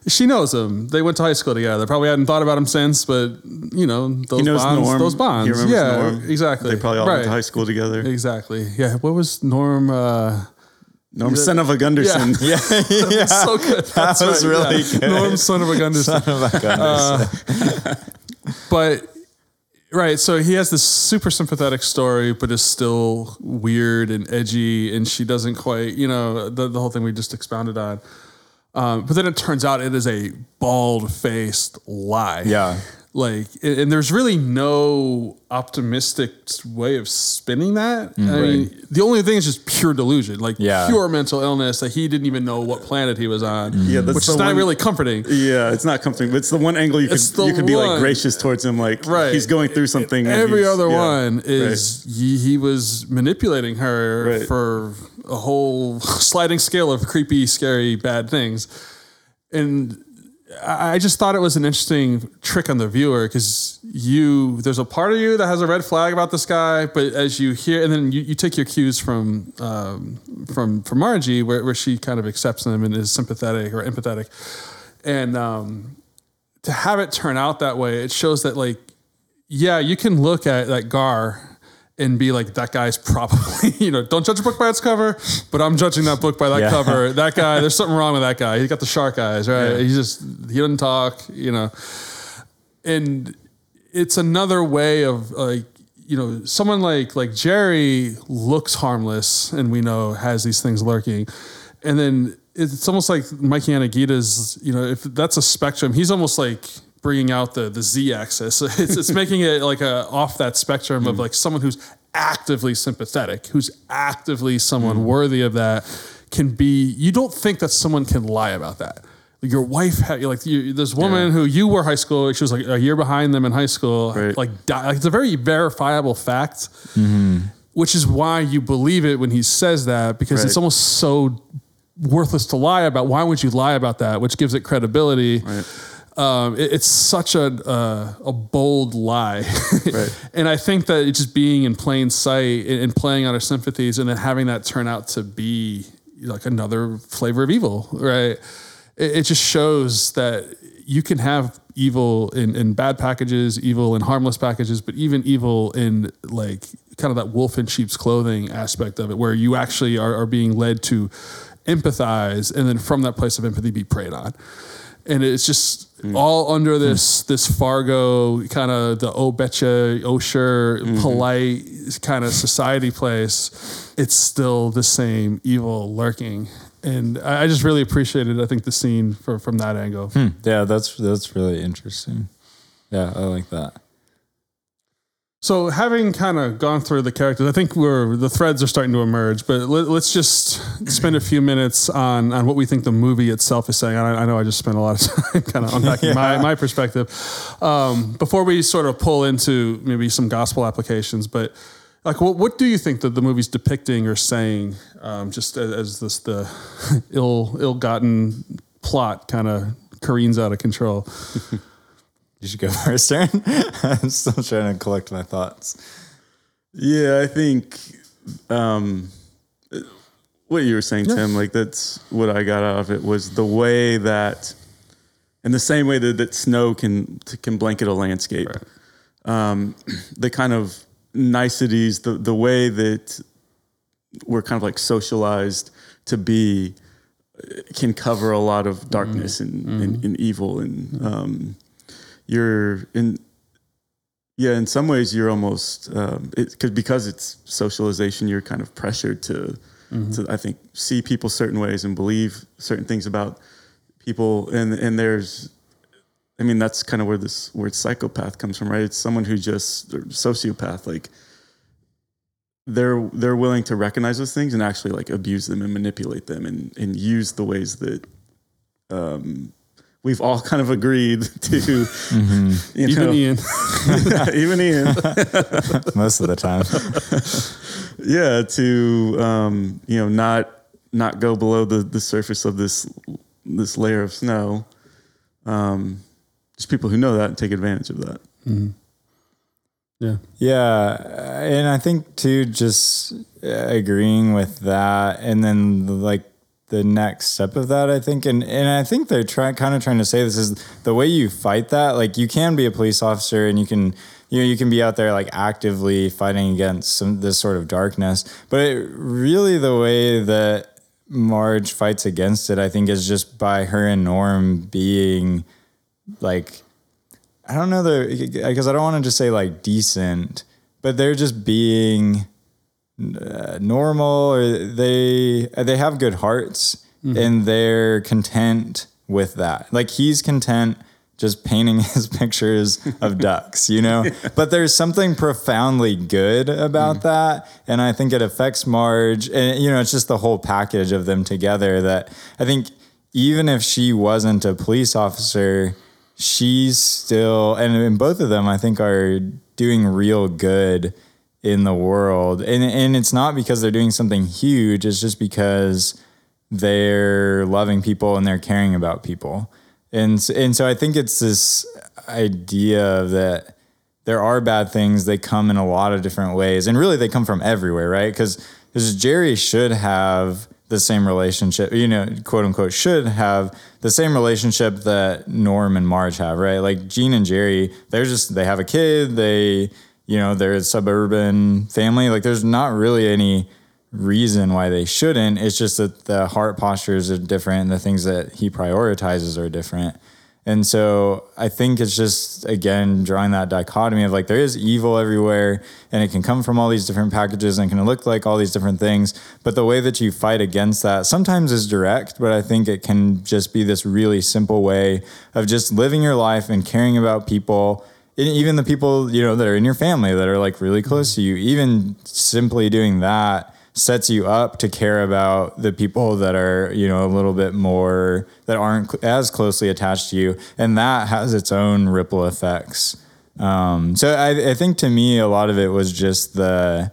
she knows him. They went to high school together. Probably hadn't thought about him since, but you know those He knows bonds. Norm. Those bonds. Yeah, Norm. exactly. They probably all right. went to high school together. Exactly. Yeah. What was Norm? Uh, Norm son of a Gunderson. Yeah, yeah. so good. That's was right, really yeah. good. Norm, son of a Gunderson. Oh my goodness. but right so he has this super sympathetic story but is still weird and edgy and she doesn't quite you know the, the whole thing we just expounded on um, but then it turns out it is a bald-faced lie yeah. Like and there's really no optimistic way of spinning that i mm, mean the only thing is just pure delusion like Yeah. pure mental illness that he didn't even know what planet he was on mm. Yeah, that's which is not one- really comforting Yeah, it's not comforting, but it's the one angle you It's could you could be like gracious towards him, like Right. he's going through something. Every other yeah, one is he, he was manipulating her Right. for a whole sliding scale of creepy, scary, bad things. And I just thought it was an interesting trick on the viewer because you, there's a part of you that has a red flag about this guy, but as you hear, and then you, you take your cues from um, from from Margie, where, where she kind of accepts him and is sympathetic or empathetic, and um, to have it turn out that way, it shows that like, yeah, you can look at that Gaear and be like, that guy's probably, you know, don't judge a book by its cover, but I'm judging that book by that Yeah. cover. That guy, there's something wrong with that guy. He's got the shark eyes, right? He just he doesn't talk, you know. And it's another way of like, you know, someone like like Jerry looks harmless and we know has these things lurking. And then it's almost like Mike Yanagita's, you know, if that's a spectrum, he's almost like bringing out the the Z axis. It's, it's making it like a off that spectrum of hmm. like someone who's actively sympathetic, who's actively someone hmm. worthy of that, can be. You don't think that someone can lie about that. Your wife had like you, this woman who you were high school. She was like a year behind them in high school. Right. Like, di- like it's a very verifiable fact mm-hmm. which is why you believe it when he says that because it's almost so worthless to lie about. Why would you lie about that? Which gives it credibility. Um, it- it's such a uh, a bold lie, and I think that just being in plain sight and, and playing on our sympathies, and then having that turn out to be like another flavor of evil, right? It, it just shows that you can have evil in, in bad packages, evil in harmless packages, but even evil in like kind of that wolf in sheep's clothing aspect of it, where you actually are, are being led to empathize and then from that place of empathy be preyed on. And it's just Mm. all under mm. this this Fargo kind of the oh betcha, oh sure, mm-hmm. polite kind of society place. It's still the same evil lurking. And I I just really appreciated, I think, the scene for, from that angle. Hmm. Yeah, that's that's really interesting. Yeah, I like that. So, having kind of gone through the characters, I think we're the threads are starting to emerge. But let, us just spend a few minutes on on what we think the movie itself is saying. I, I know I just spent a lot of time kind of unpacking my my perspective um, before we sort of pull into maybe some gospel applications. But like, what what do you think that the movie's depicting or saying? Um, just as, as this the ill ill gotten plot kind of careens out of control. You should go first, Aaron. I'm still trying to collect my thoughts. Yeah, I think um, what you were saying, Tim, like that's what I got out of it was the way that, in the same way that, that snow can can blanket a landscape, um, the kind of niceties, the the way that we're kind of like socialized to be uh, can cover a lot of darkness and, and, and evil and um, you're in yeah, in some ways you're almost um, it, cause, because it's socialization. You're kind of pressured to, to I think see people certain ways and believe certain things about people. And and there's, I mean, that's kind of where this word psychopath comes from, right? It's someone who just sociopath, like they're they're willing to recognize those things and actually like abuse them and manipulate them and and use the ways that. Um, We've all kind of agreed to, you Even know, Ian. even Ian, Most of the time. yeah, to um, you know not not go below the the surface of this this layer of snow. Um, just people who know that and take advantage of that. yeah. Yeah, and I think too, just uh, agreeing with that, and then like the next step of that, I think, and and I think they're trying, kind of trying to say this is the way you fight that. Like you can be a police officer, and you can, you know, you can be out there like actively fighting against some this sort of darkness, but it really the way that Marge fights against it, I think, is just by her and Norm being like, I don't know the because I don't want to just say like decent, but they're just being uh, normal or they uh, they have good hearts mm-hmm. and they're content with that. Like he's content just painting his pictures of ducks, you know? But there's something profoundly good about mm. that. And I think it affects Marge. And, you know, it's just the whole package of them together that I think even if she wasn't a police officer, she's still, and, and both of them, I think, are doing real good in the world. And, and it's not because they're doing something huge, it's just because they're loving people and they're caring about people. And and so I think it's this idea that there are bad things. They come in a lot of different ways, and really they come from everywhere, right? Because Jerry should have the same relationship, you know, quote unquote, should have the same relationship that Norm and Marge have, right? Like Jean and Jerry, they're just they have a kid, they, you know, they're a suburban family. Like there's not really any reason why they shouldn't. It's just that the heart postures are different and the things that he prioritizes are different. And so I think it's just again drawing that dichotomy of like there is evil everywhere and it can come from all these different packages and can look like all these different things. But the way that you fight against that sometimes is direct, but I think it can just be this really simple way of just living your life and caring about people. Even the people, you know, that are in your family that are like really close to you, even simply doing that sets you up to care about the people that are you know a little bit more that aren't as closely attached to you and that has its own ripple effects. Um, so I, I think to me a lot of it was just the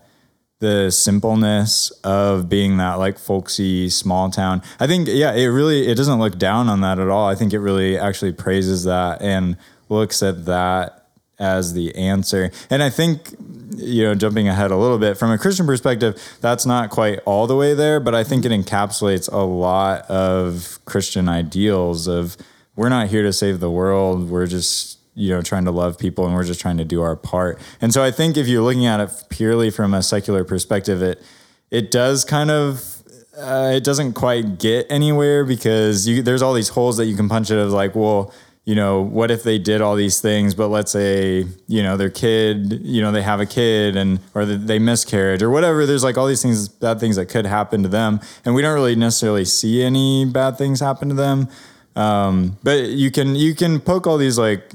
the simpleness of being that like folksy small town. I think yeah it really it doesn't look down on that at all. I think it really actually praises that and looks at that as the answer and i think you know, jumping ahead a little bit from a Christian perspective, that's not quite all the way there, but I think it encapsulates a lot of Christian ideals of we're not here to save the world. We're just, you know, trying to love people and we're just trying to do our part. And so I think if you're looking at it purely from a secular perspective, it it does kind of uh, it doesn't quite get anywhere because you, there's all these holes that you can punch it of like, well, you know, what if they did all these things, but let's say, you know, their kid, you know, they have a kid and, or they miscarriage or whatever. There's like all these things, bad things that could happen to them. And we don't really necessarily see any bad things happen to them. Um, but you can, you can poke all these like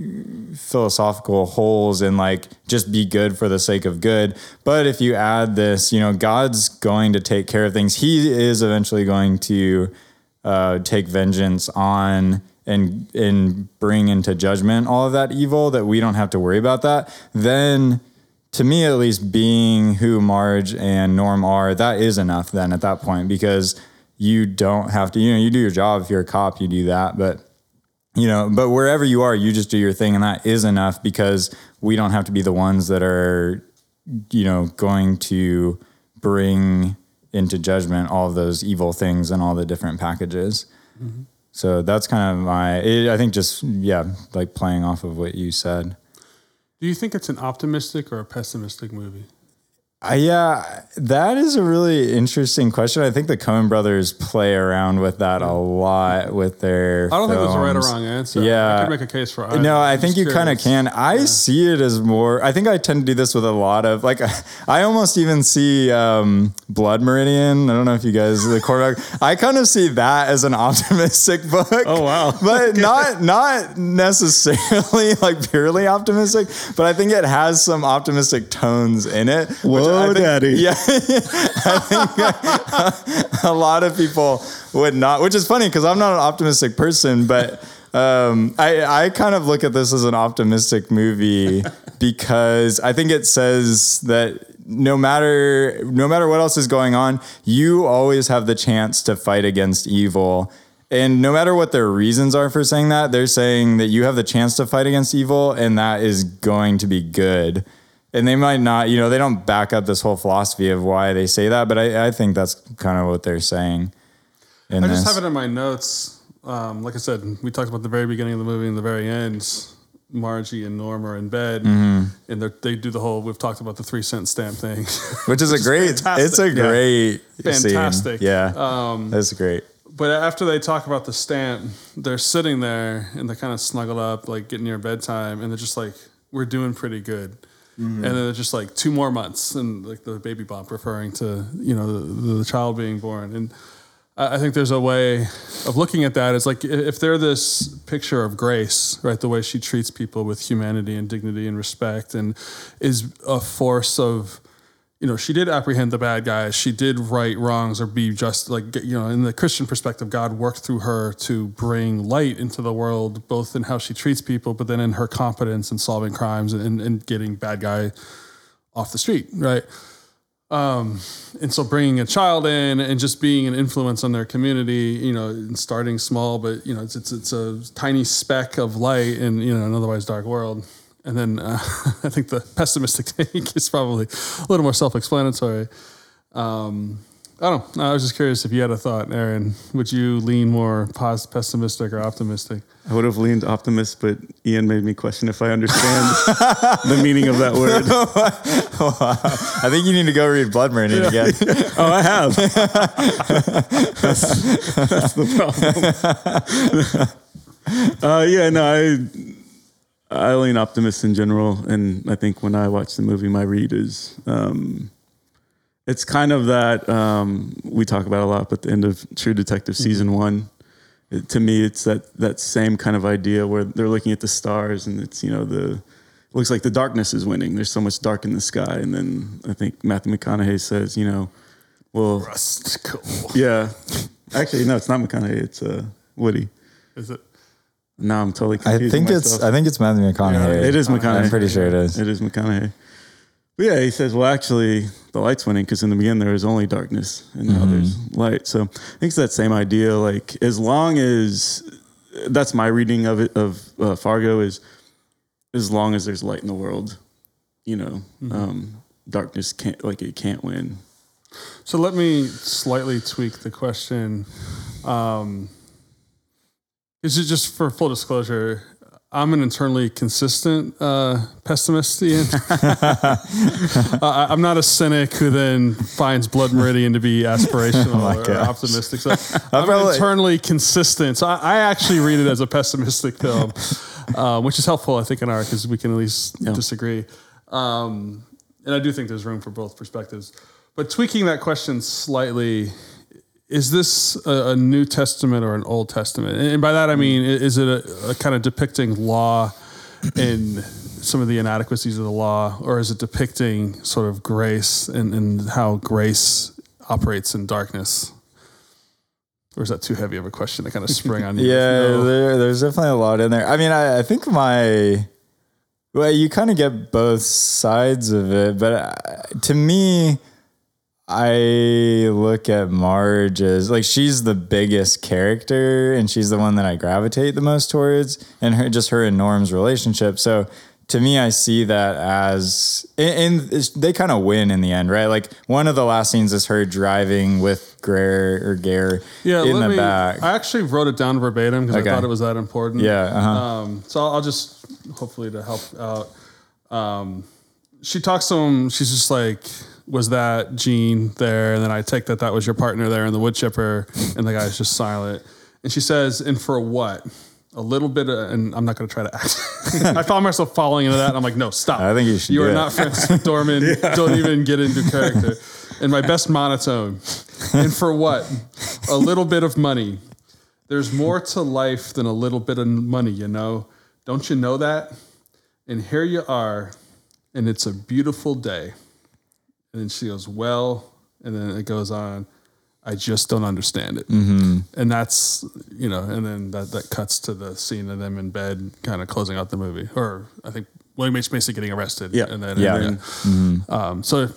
philosophical holes and like just be good for the sake of good. But if you add this, you know, God's going to take care of things. He is eventually going to, uh, take vengeance on and and bring into judgment all of that evil that we don't have to worry about that then to me at least being who marge and norm are that is enough then at that point because you don't have to you know you do your job. If you're a cop you do that. But you know but wherever you are you just do your thing and that is enough because we don't have to be the ones that are you know going to bring into judgment all those evil things and all the different packages mm-hmm. So that's kind of my it, i think just yeah like playing off of what you said Do you think it's an optimistic or a pessimistic movie? Uh, yeah that is a really interesting question i think the coen brothers play around with that a lot with their I don't think there's a right or wrong answer. Yeah. I could make a case for either. No, I I'm think you kind of can. I see it as more. I think I tend to do this with a lot of like. I almost even see um, Blood Meridian. I don't know if you guys the quarterback. I kind of see that as an optimistic book. Oh, wow. But not not necessarily like purely optimistic. But I think it has some optimistic tones in it. which Whoa, think- daddy. Yeah, I think a lot of people would not, which is funny because I'm not an optimistic person, but um, I, I kind of look at this as an optimistic movie because I think it says that no matter no matter what else is going on, you always have the chance to fight against evil. And no matter what their reasons are for saying that, they're saying that you have the chance to fight against evil and that is going to be good and they might not, you know, they don't back up this whole philosophy of why they say that, but I, I think that's kind of what they're saying. In I this. just have it in my notes. Um, like I said, we talked about the very beginning of the movie and the very end. Margie and Norm are in bed, Mm-hmm. and they're- do the whole. We've talked about the three cent stamp thing. which is a great. It's a great, Fantastic. Scene. Yeah, Um, that's great. But after they talk about the stamp, they're sitting there and they're kind of snuggled up, like getting near bedtime, and they're just like, "We're doing pretty good." And then they're just like two more months, and like the baby bump, referring to you know the, the child being born. And I I think there's a way of looking at that. It's like if they're this picture of grace, right? The way she treats people with humanity and dignity and respect, and is a force of you know, she did apprehend the bad guys. She did right wrongs or be just like, you know, in the Christian perspective, God worked through her to bring light into the world, both in how she treats people, but then in her competence in solving crimes and, and getting bad guy off the street, right? Um, and so bringing a child in and just being an influence on their community, you know, and starting small, but you know, it's, it's, it's a tiny speck of light in, you know, an otherwise dark world. And then uh, I think the pessimistic take is probably a little more self-explanatory. Um, I don't know. I was just curious if you had a thought, Aaron. Would you lean more pos- pessimistic or optimistic? I would have leaned optimist, but Ian made me question if I understand the meaning of that word. I think you need to go read Blood Meridian again. Oh, I have. that's, that's the problem. uh, yeah, no, I I lean optimist in general, and I think when I watch the movie, my read is um, it's kind of that um, we talk about a lot, but the end of True Detective season one. It, to me, it's that that same kind of idea where they're looking at the stars, and it's you know the looks like the darkness is winning. There's so much dark in the sky, and then I think Matthew McConaughey says, you know, well, Rust. Cool. yeah. Actually, no, it's not McConaughey. It's uh, Woody. Is it? Now I'm totally confused. I confused. think it's. I think it's Matthew McConaughey. it is McConaughey. I'm pretty sure it is. It is McConaughey. But yeah, he says, well, actually, the light's winning because in the beginning there was only darkness and now there's light. So I think it's that same idea. Like, as long as that's my reading of it, of uh, Fargo, is as long as there's light in the world, you know, um, darkness can't, like, it can't win. So let me slightly tweak the question. Um, is it just for full disclosure? I'm an internally consistent uh, pessimist, Ian. I, I'm not a cynic who then finds Blood Meridian to be aspirational or gosh. optimistic. So I'm probably- internally consistent. So I, I actually read it as a pessimistic film, um, which is helpful, I think, in our because we can at least disagree. Um, and I do think there's room for both perspectives. But tweaking that question slightly, is this a, a New Testament or an Old Testament? And by that I mean, is it a, a kind of depicting law and some of the inadequacies of the law, or is it depicting sort of grace and, and how grace operates in darkness? Or is that too heavy of a question to kind of spring on you? Yeah, No. there, there's definitely a lot in there. I mean, I, I think my well, you kind of get both sides of it, but uh, to me, I look at Marge as like she's the biggest character, and she's the one that I gravitate the most towards, and her just her and Norm's relationship. So. To me, I see that as, and, they kind of win in the end, right? Like one of the last scenes is her driving with Greer or Gaear Yeah, in the me, back. I actually wrote it down verbatim because Okay. I thought it was that important. Yeah, uh-huh. Um, so I'll, I'll just hopefully to help out. Um, she talks to him. She's just like, "Was that Jean there?" And then I take that that was your partner there in the wood chipper, and the guy's just silent. And she says, "And for what?" A little bit, of, and I'm not going to try to act. I found myself falling into that. And I'm like, no, stop. I think you should You are it. not Frances McDormand. Don't even get into character. In my best monotone. And for what? A little bit of money. There's more to life than a little bit of money, you know? Don't you know that? And here you are, and it's a beautiful day. And then she goes, Well, and then it goes on, I just don't understand it. Mm-hmm. And that's, you know, and then that, that cuts to the scene of them in bed, kind of closing out the movie. Or I think William H. Macy getting arrested. Yeah. And then, Yeah. and then- um, so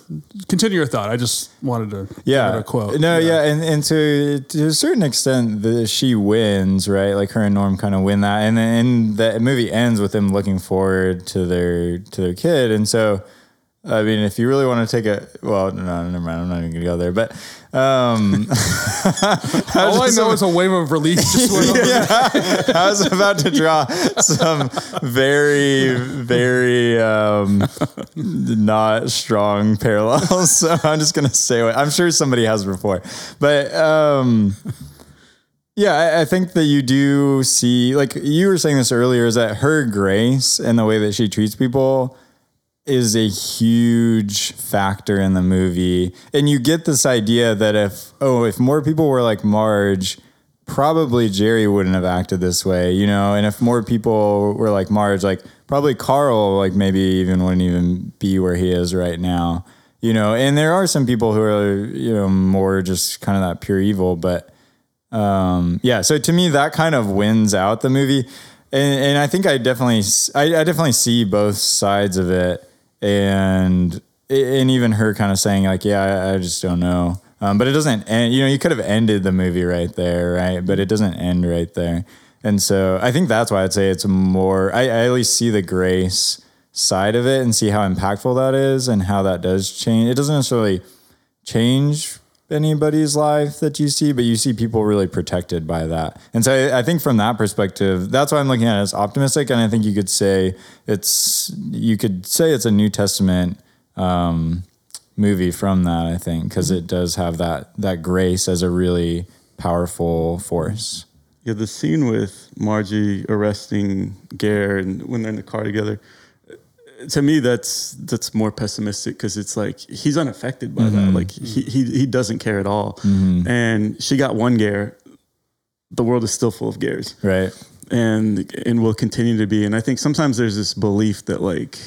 continue your thought. I just wanted to yeah a quote. no yeah, and, and to to a certain extent the, she wins right like her and norm kind of win that and then the movie ends with them looking forward to their to their kid and so I mean, if you really want to take a well, no, never mind. I'm not even gonna go there. But um, All I know is a wave of relief just went over. I was about to draw some very, very um, not strong parallels. So I'm just gonna say what I'm sure somebody has before, but um, yeah, I, I think that you do see, like you were saying this earlier, is that her grace and the way that she treats people is a huge factor in the movie. And you get this idea that if, oh, if more people were like Marge, probably Jerry wouldn't have acted this way, you know? And if more people were like Marge, like probably Carl, like maybe even wouldn't even be where he is right now, you know? And there are some people who are, you know, more just kind of that pure evil, but um, yeah. So to me, that kind of wins out the movie. And, and I think I definitely, I, I definitely see both sides of it and and even her kind of saying like, yeah, I, I just don't know. Um, but it doesn't end. You know, you could have ended the movie right there, right? But it doesn't end right there. And so I think that's why I'd say it's more. I, I at least see the grace side of it and see how impactful that is and how that does change. It doesn't necessarily change anybody's life that you see, but you see people really protected by that. And so I, I think from that perspective, that's why I'm looking at it as optimistic. And I think you could say it's you could say it's a New Testament um, movie from that. I think because it does have that that grace as a really powerful force. Yeah, the scene with Margie arresting Gaear and when they're in the car together, to me that's that's more pessimistic because it's like he's unaffected by that. Mm-hmm. Like he, he he doesn't care at all. Mm-hmm. And she got one gear The world is still full of gears Right. and and will continue to be. And I think sometimes there's this belief that like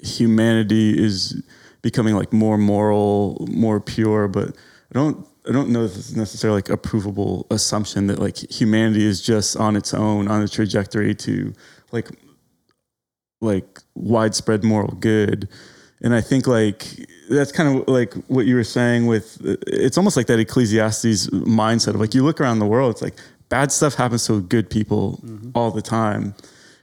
humanity is becoming like more moral, more pure, but I don't I don't know if it's necessarily like a provable assumption that like humanity is just on its own on a trajectory to like like widespread moral good. And I think like that's kind of like what you were saying with it's almost like that Ecclesiastes mindset of like you look around the world, it's like bad stuff happens to good people mm-hmm. all the time.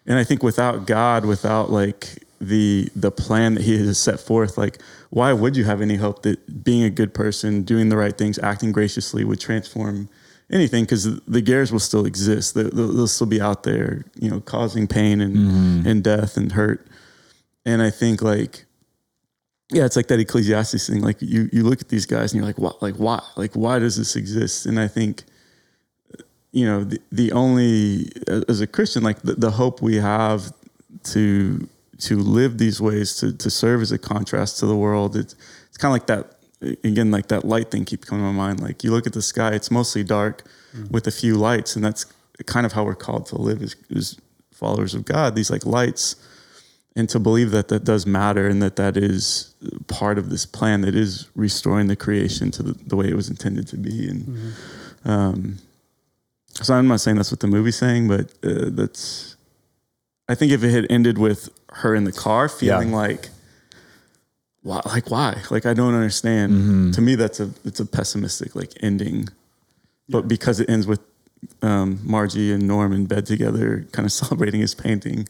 And I think without God, without like the the plan that He has set forth, like why would you have any hope that being a good person, doing the right things, acting graciously would transform anything? Because the Gaears will still exist; They- they'll, they'll still be out there, you know, causing pain and mm-hmm. and death and hurt. And I think like yeah, it's like that Ecclesiastes thing. Like you, you look at these guys and you're like, what, like why, like why does this exist? And I think, you know, the, the only as a Christian, like the, the hope we have to to live these ways to to serve as a contrast to the world. It's it's kind of like that again, like that light thing keeps coming to my mind. Like you look at the sky, it's mostly dark with a few lights, and that's kind of how we're called to live as, as followers of God. These like lights and to believe that that does matter and that that is part of this plan that is restoring the creation to the, the way it was intended to be and um, so i'm not saying that's what the movie's saying but uh, that's i think if it had ended with her in the car feeling Yeah. like like why like i don't understand to me that's a it's a pessimistic like ending but because it ends with um, margie and norm in bed together kind of celebrating his painting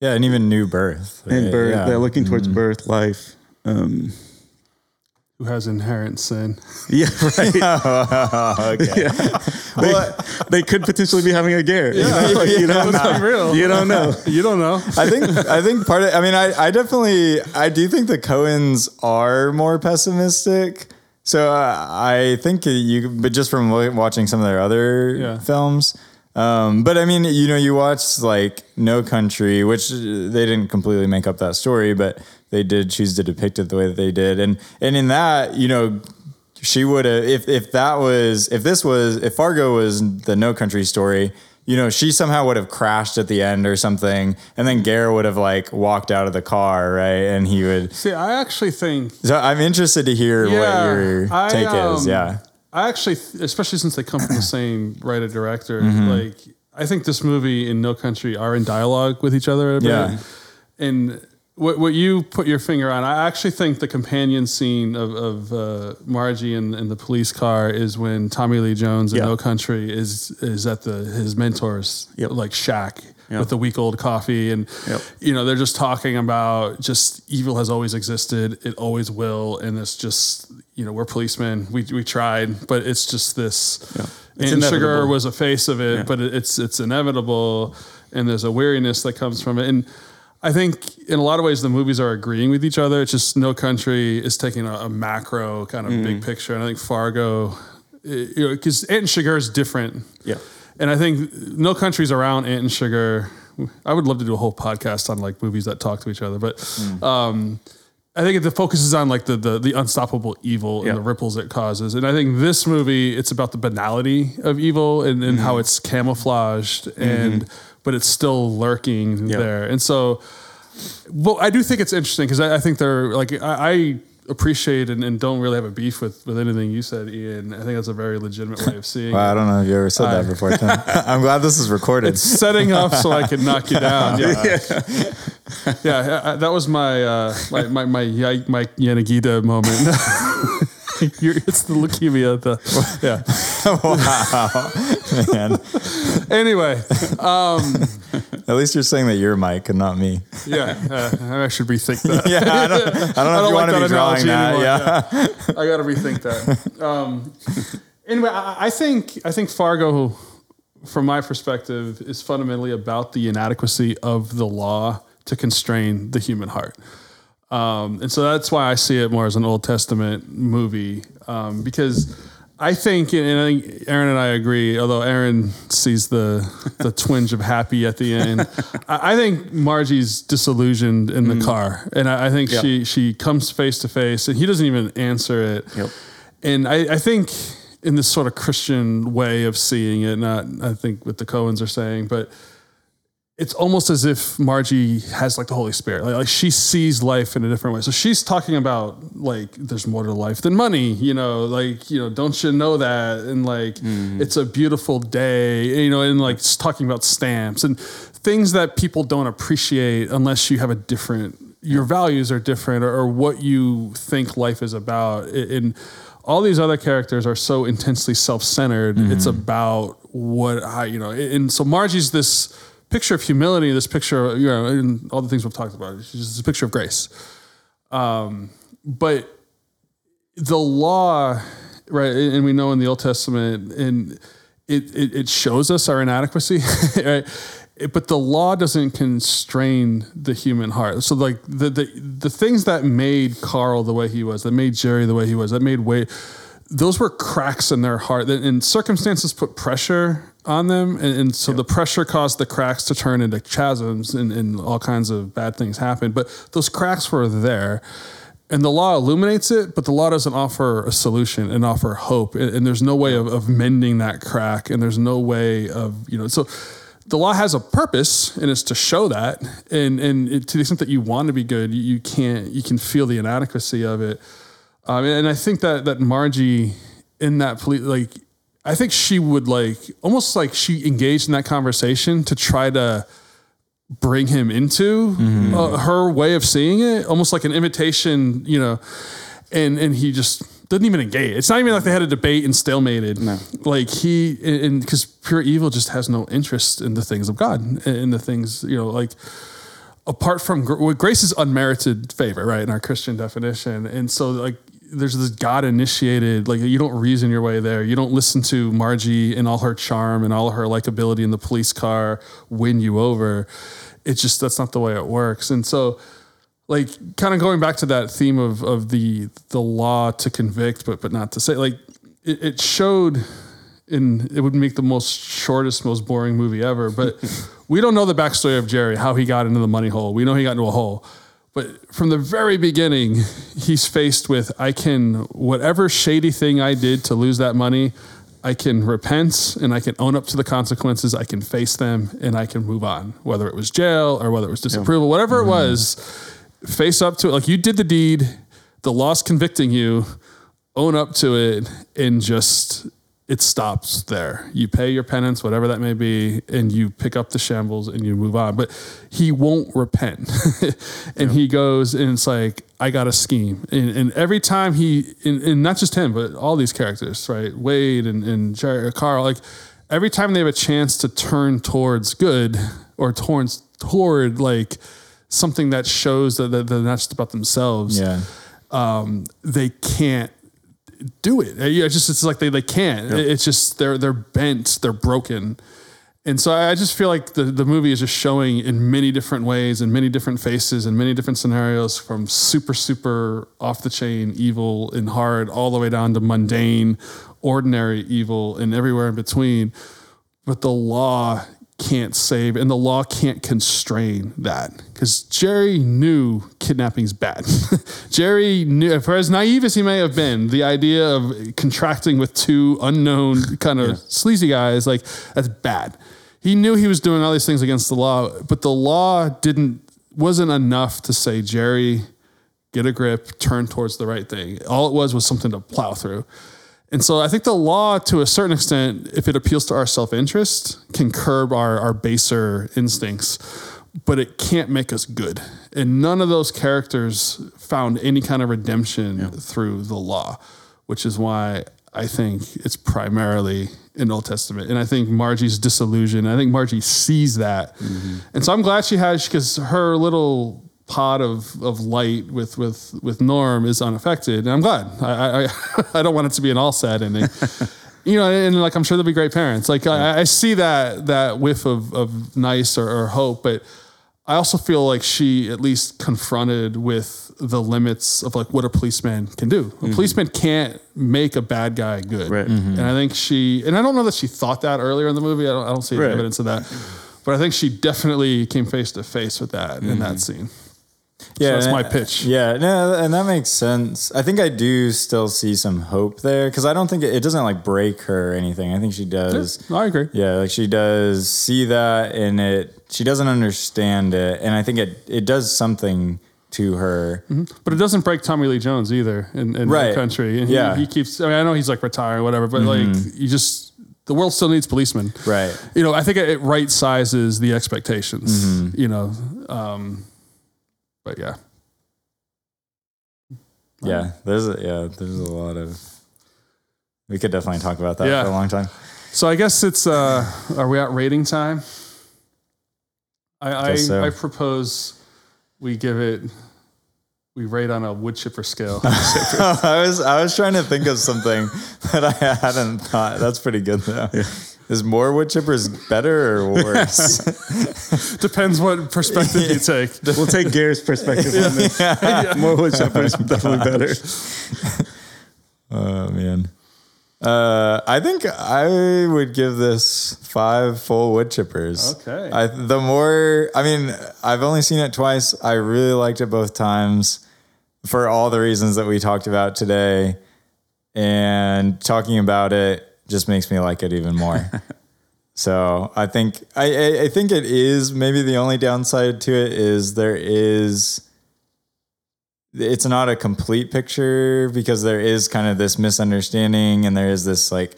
Yeah, and even new birth. and birth, Yeah. they're looking towards birth, life. Um, Who has inherent sin? yeah, right. okay. They, they could potentially be having a Garrett. you know? Like, you don't know. real. You don't know. You don't know. I think I think part of I mean I I definitely I do think the Coens are more pessimistic. So uh, I think you but just from watching some of their other Yeah. films um, but I mean, you know, you watched like No Country, which they didn't completely make up that story, but they did choose to depict it the way that they did, and and in that, you know, she would have if if that was if this was if Fargo was the No Country story, you know, she somehow would have crashed at the end or something, and then Gaear would have like walked out of the car, right? And he would. See, I actually think So I'm interested to hear what your I, take is. um, Yeah. I actually, especially since they come from the same writer director, Mm-hmm. like I think this movie and No Country are in dialogue with each other a bit. Yeah. And what, what you put your finger on, I actually think the companion scene of, of uh, Margie in, in the police car is when Tommy Lee Jones in Yeah. No Country is is at the his mentor's Yep. like shack Yep. with the week old coffee, and Yep. you know they're just talking about just evil has always existed, it always will, and it's just you know we're policemen, we we tried, but it's just this. It's Anton Chigurh inevitable. was a face of it, but it- it's it's inevitable, and there's a weariness that comes from it. And I think in a lot of ways the movies are agreeing with each other. It's just No Country is taking a, a macro kind of Mm. big picture, and I think Fargo, eh, you know, because Anton Chigurh is different. Yeah. And I think No Country's around Anton Chigurh. I would love to do a whole podcast on like movies that talk to each other, but um, I think the focus is on like the the, the unstoppable evil and Yeah. the ripples it causes. And I think this movie, it's about the banality of evil and, and how it's camouflaged and but it's still lurking Yeah. there. And so, well, I do think it's interesting because I, I think they're like I. I appreciate and, and don't really have a beef with, with anything you said, Ian. I think that's a very legitimate way of seeing Wow, I don't know if you ever said I- that before. I'm glad this is recorded. It's setting up so I can knock you down. Yeah, yeah. I- that was my uh, my my my, my Yanagita moment. You're, it's the leukemia. The yeah. wow, Man. Anyway, At least you're saying that you're Mike and not me. yeah. Uh, I should rethink that. Yeah, I don't, I don't know if don't you like want to be drawing that. anymore, Yeah. I got to rethink that. Um, anyway, I, I think I think Fargo, from my perspective, is fundamentally about the inadequacy of the law to constrain the human heart. Um, and so that's why I see it more as an Old Testament movie um, because I think, and I think Aaron and I agree, although Aaron sees the the twinge of happy at the end. I, I think Margie's disillusioned in the car, and I, I think Yeah. she she comes face to face, and he doesn't even answer it. Yep. And I, I think in this sort of Christian way of seeing it, not I think what the Coens are saying, but it's almost as if Margie has like the Holy Spirit. Like, like she sees life in a different way. So she's talking about like there's more to life than money, you know, like, you know, don't you know that? And like mm. it's a beautiful day, you know, and like it's talking about stamps and things that people don't appreciate unless you have a different your values are different or, or what you think life is about. And all these other characters are so intensely self-centered. Mm-hmm. It's about what I, you know, and so Margie's this picture of humility, this picture, you know, and all the things we've talked about. it's just a picture of grace. Um, but the law, right? And and we know in the Old Testament, and it it, it shows us our inadequacy, right? It- but the law doesn't constrain the human heart. So like the, the the things that made Carl the way he was, that made Jerry the way he was, that made Wade, those were cracks in their heart. And circumstances put pressure on them, and, and so the pressure caused the cracks to turn into chasms, and, and all kinds of bad things happened. But those cracks were there and the law illuminates it, but the law doesn't offer a solution and offer hope. And, and there's no way of, of mending that crack. And there's no way of, you know, so the law has a purpose and it's to show that. And, and it, to the extent that you want to be good, you, you can't, you can feel the inadequacy of it. Um, and I think that, that Margie in that police, like, I think she would like, almost like she engaged in that conversation to try to, bring him into uh, her way of seeing it, almost like an invitation, you know, and and he just didn't even engage. It's not even like they had a debate and stalemated. No. Like he and because pure evil just has no interest in the things of God in the things you know like apart from well, grace is unmerited favor, right, in our Christian definition. And so, like, there's this God initiated, like, you don't reason your way there. You don't listen to Margie and all her charm and all her likability in the police car win you over. It's just, that's not the way it works. And so, like, kind of going back to that theme of, of the, the law to convict, but, but not to say, like, it, it showed in it would make the most shortest, most boring movie ever. But we don't know the backstory of Jerry, how he got into the money hole. We know he got into a hole. But from the very beginning, he's faced with I can, whatever shady thing I did to lose that money, I can repent and I can own up to the consequences. I can face them and I can move on, whether it was jail or whether it was disapproval, whatever it mm-hmm. was, face up to it. Like you did the deed, the law's convicting you, own up to it and just it stops there. You pay your penance, whatever that may be, and you pick up the shambles and you move on. But he won't repent. and he goes and it's like, I got a scheme. And, and every time he, and, and not just him, but all these characters, right? Wade and, and Jerry, Carl, like every time they have a chance to turn towards good or towards, toward like something that shows that that they're not just about themselves Yeah. um, they can't do it. Uh, it's just it's like they they can't. It's just they're they're bent, they're broken. And so I just feel like the, the movie is just showing in many different ways, in many different faces, in many different scenarios, from super, super off the chain evil and hard, all the way down to mundane, ordinary evil, and everywhere in between. But the law can't save, and the law can't constrain that because Jerry knew kidnapping's bad. Jerry knew, for as naive as he may have been, the idea of contracting with two unknown kind of sleazy guys, like that's bad. He knew he was doing all these things against the law, but the law didn't wasn't enough to say Jerry get a grip, turn towards the right thing. All it was was something to plow through. And so I think the law, to a certain extent, if it appeals to our self interest, can curb our, our baser instincts, but it can't make us good. And none of those characters found any kind of redemption through the law, which is why I think it's primarily in Old Testament. And I think Margie's disillusion, I think Margie sees that. Mm-hmm. And so I'm glad she has, because her little pot of, of light with, with, with Norm is unaffected. And I'm glad. I, I, I don't want it to be an all sad ending. you know, and like, I'm sure they'll be great parents. Like I, I see that, that whiff of, of nice or, or hope, but I also feel like she at least confronted with the limits of like what a policeman can do. A mm-hmm. policeman can't make a bad guy good. Right. And mm-hmm. I think she, and I don't know that she thought that earlier in the movie. I don't, I don't see Right. evidence of that. But I think she definitely came face to face with that in that mm-hmm. scene. Yeah, that's my uh, pitch. Yeah, no, and that makes sense. I think I do still see some hope there because I don't think it, it doesn't like break her or anything. I think she does. I agree. Yeah, like she does see that, and it she doesn't understand it, and I think it it does something to her. Mm-hmm. But it doesn't break Tommy Lee Jones either in, in Right. the country. And he, Yeah. he keeps, I mean, I know he's like retiring or whatever, but like mm-hmm. you just, the world still needs policemen. Right. You know, I think it, it right sizes the expectations, mm-hmm. you know. Um, but yeah. Yeah, there's a, yeah, there's a lot of. We could definitely talk about that Yeah. for a long time. So I guess it's, uh, are we at rating time? I, I, Guess so. I propose we give it, we rate on a wood chipper scale. I was I was trying to think of something that I hadn't thought. That's pretty good though. Is more wood chippers better or worse? Depends what perspective you take. We'll take Gary's perspective on this. More wood chipper is definitely better. oh man. Uh, I think I would give this five full wood chippers. Okay. I the more I mean, I've only seen it twice. I really liked it both times for all the reasons that we talked about today. And talking about it just makes me like it even more. so I think I, I think it is maybe the only downside to it is there is it's not a complete picture because there is kind of this misunderstanding and there is this like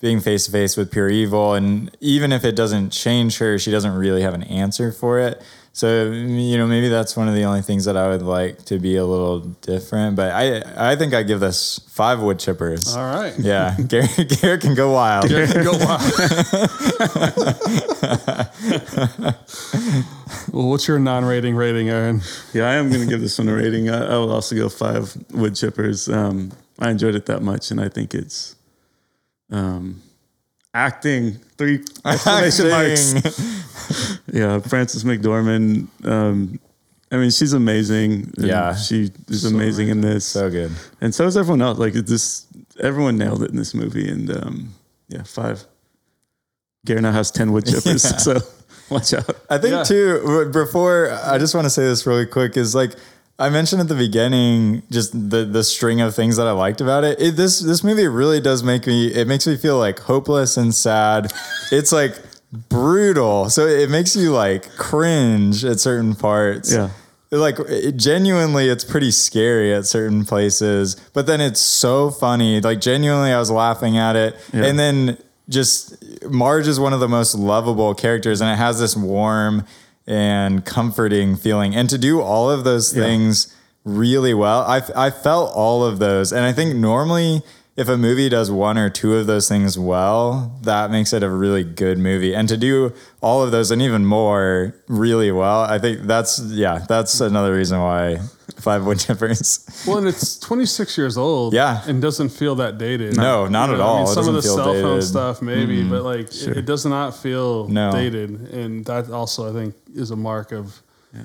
being face to face with pure evil and even if it doesn't change her she doesn't really have an answer for it so you know maybe that's one of the only things that i would like to be a little different but i i think i give this five wood chippers All right. yeah Gary, Gary can go wild Go wild. well, what's your non-rating rating, Aaron? Yeah, I am going to give this one a rating. I, I will also go five wood chippers. Um, I enjoyed it that much, and I think it's um, acting three exclamation marks. Yeah, Frances McDormand. Um, I mean, she's amazing. Yeah. she is amazing in this, so good and so is everyone else. Like this, everyone nailed it in this movie, and um, yeah, five. Gary now has ten wood chippers, Yeah. so watch out. I think Yeah. too. Before I just want to say this really quick is like I mentioned at the beginning, just the the string of things that I liked about it. it this this movie really does make me. It makes me feel like hopeless and sad. It's like brutal, so it makes you like cringe at certain parts. Yeah. like it, genuinely it's pretty scary at certain places but then it's so funny like genuinely i was laughing at it and then just marge is one of the most lovable characters and it has this warm and comforting feeling. And to do all of those things really well I, I felt all of those. And i think normally if a movie does one or two of those things well that makes it a really good movie. And to do all of those and even more really well i think that's yeah that's another reason why five wood chippers Well, and it's 26 years old. Yeah. And doesn't feel that dated. No, not at I all. mean, some of the feel cell phone dated. Mm-hmm. stuff, maybe, but like it, it does not feel No. dated. And that also, I think, is a mark of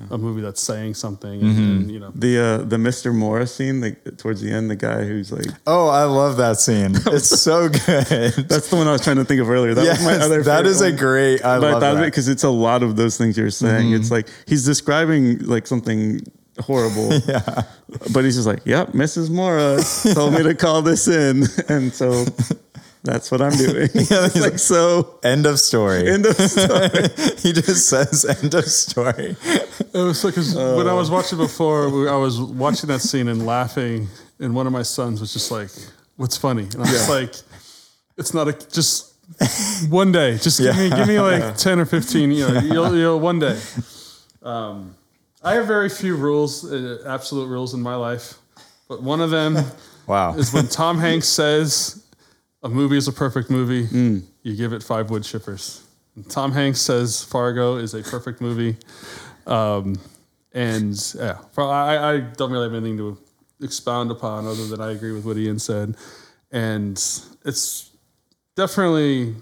a movie that's saying something. Mm-hmm. And, and, you know, The uh, the Mr. Morris scene, like towards the end, the guy who's like, oh i love that scene it's so good that's the one I was trying to think of earlier. That yes, was my other. that favorite is a great i But love thought of it that because it's a lot of those things you're saying. It's like he's describing like something horrible. yeah But he's just like, "Yep, Mrs. Mohra told me to call this in," and so that's what I'm doing. Yeah, it's he's like like- so. end of story End of story. he just says end of story it was like 'cause when I was watching before, I was watching that scene and laughing. And one of my sons was just like, What's funny? And I was like, It's not a just one day. Just give me give me like 10 or 15, you know, you'll, you'll one day. Um, I have very few rules, uh, absolute rules in my life, but one of them wow is when Tom Hanks says a movie is a perfect movie, you give it five wood chippers. And Tom Hanks says Fargo is a perfect movie. Um, and yeah, I, I don't really have anything to expound upon other than I agree with what Ian said. And it's definitely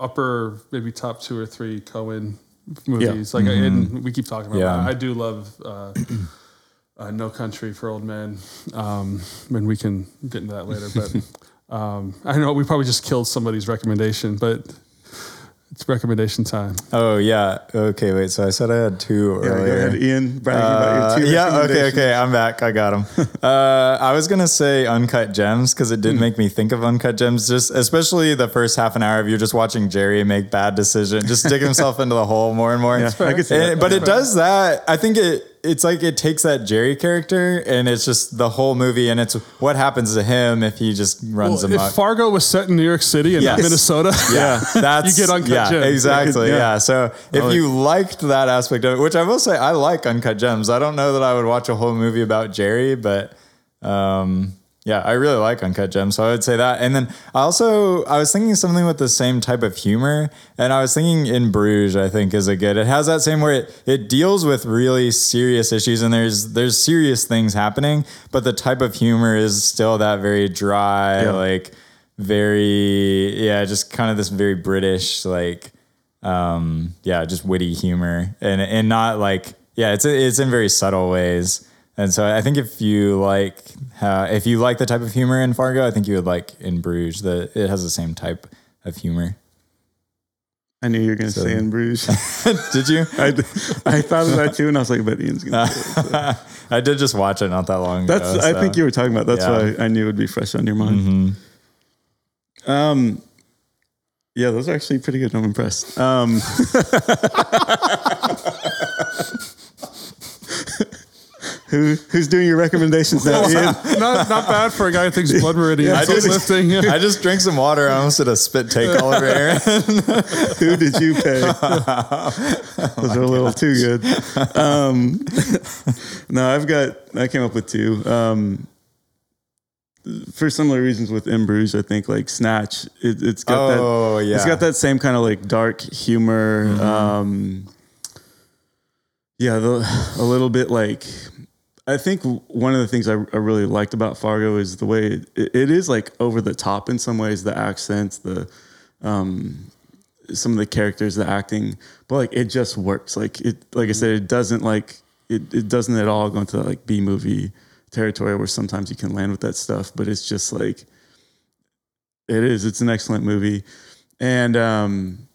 upper, maybe top two or three Coen movies. Like, and we keep talking about Yeah. that. I do love uh, uh, No Country for Old Men. Um, and we can get into that later. But um, I know we probably just killed somebody's recommendation, but it's recommendation time. oh yeah okay wait so i said i had two Yeah, go earlier ahead, Ian. Bragging Uh, about your two yeah, okay, okay. I'm back. I got them. uh, I was gonna say Uncut Gems because it did Hmm. make me think of Uncut Gems. Just especially the first half an hour of you just watching Jerry make bad decisions, just dig himself into the hole more and more. Yeah, I could see And-. But it does that. I think it. It's like it takes that Jerry character and it's just the whole movie and it's what happens to him if he just runs Well, amok. if Fargo was set in New York City and not Minnesota, Yeah, that's You get Uncut yeah, Gems. Exactly. Yeah. Yeah. So if you liked that aspect of it, which I will say, I like Uncut Gems. I don't know that I would watch a whole movie about Jerry, but um, yeah, I really like Uncut Gems. So I would say that. And then I also I was thinking something with the same type of humor, and I was thinking In Bruges. I think is a good. It has that same where it it deals with really serious issues, and there's there's serious things happening, but the type of humor is still that very dry, Yeah. like very yeah, just kind of this very British like um yeah, just witty humor and and not like yeah, it's it's in very subtle ways. And so I think if you like how if you like the type of humor in Fargo, I think you would like in Bruges. The it has the same type of humor. I knew you were going to So- say in Bruges. Did you? I, I thought of that too, and I was like, "But Ian's going to." say it. I did just watch it not that long ago. That's. I think you were talking about. That's Yeah. why I knew it would be fresh on your mind. Mhm. Um, yeah, those are actually pretty good. I'm impressed. Um, who who's doing your recommendations now, Ian? not not bad for a guy who thinks blood meridian I is just- uplifting. I just drank some water. I almost did a spit take all over Aaron. Who did you pay? Those are a little too good. Um, no, I've got. I came up with two. Um, for similar reasons with In Bruges, I think like Snatch. It, it's got that. oh yeah. It's got that same kind of like dark humor. Um, yeah, the, a little bit like. I think one of the things I, I really liked about Fargo is the way it, it is like over the top in some ways. The accents, the um, some of the characters, the acting, but like it just works. Like it, like I said, it doesn't like it. It doesn't at all go into like B movie territory where sometimes you can land with that stuff. But it's just like it is. It's an excellent movie, and um,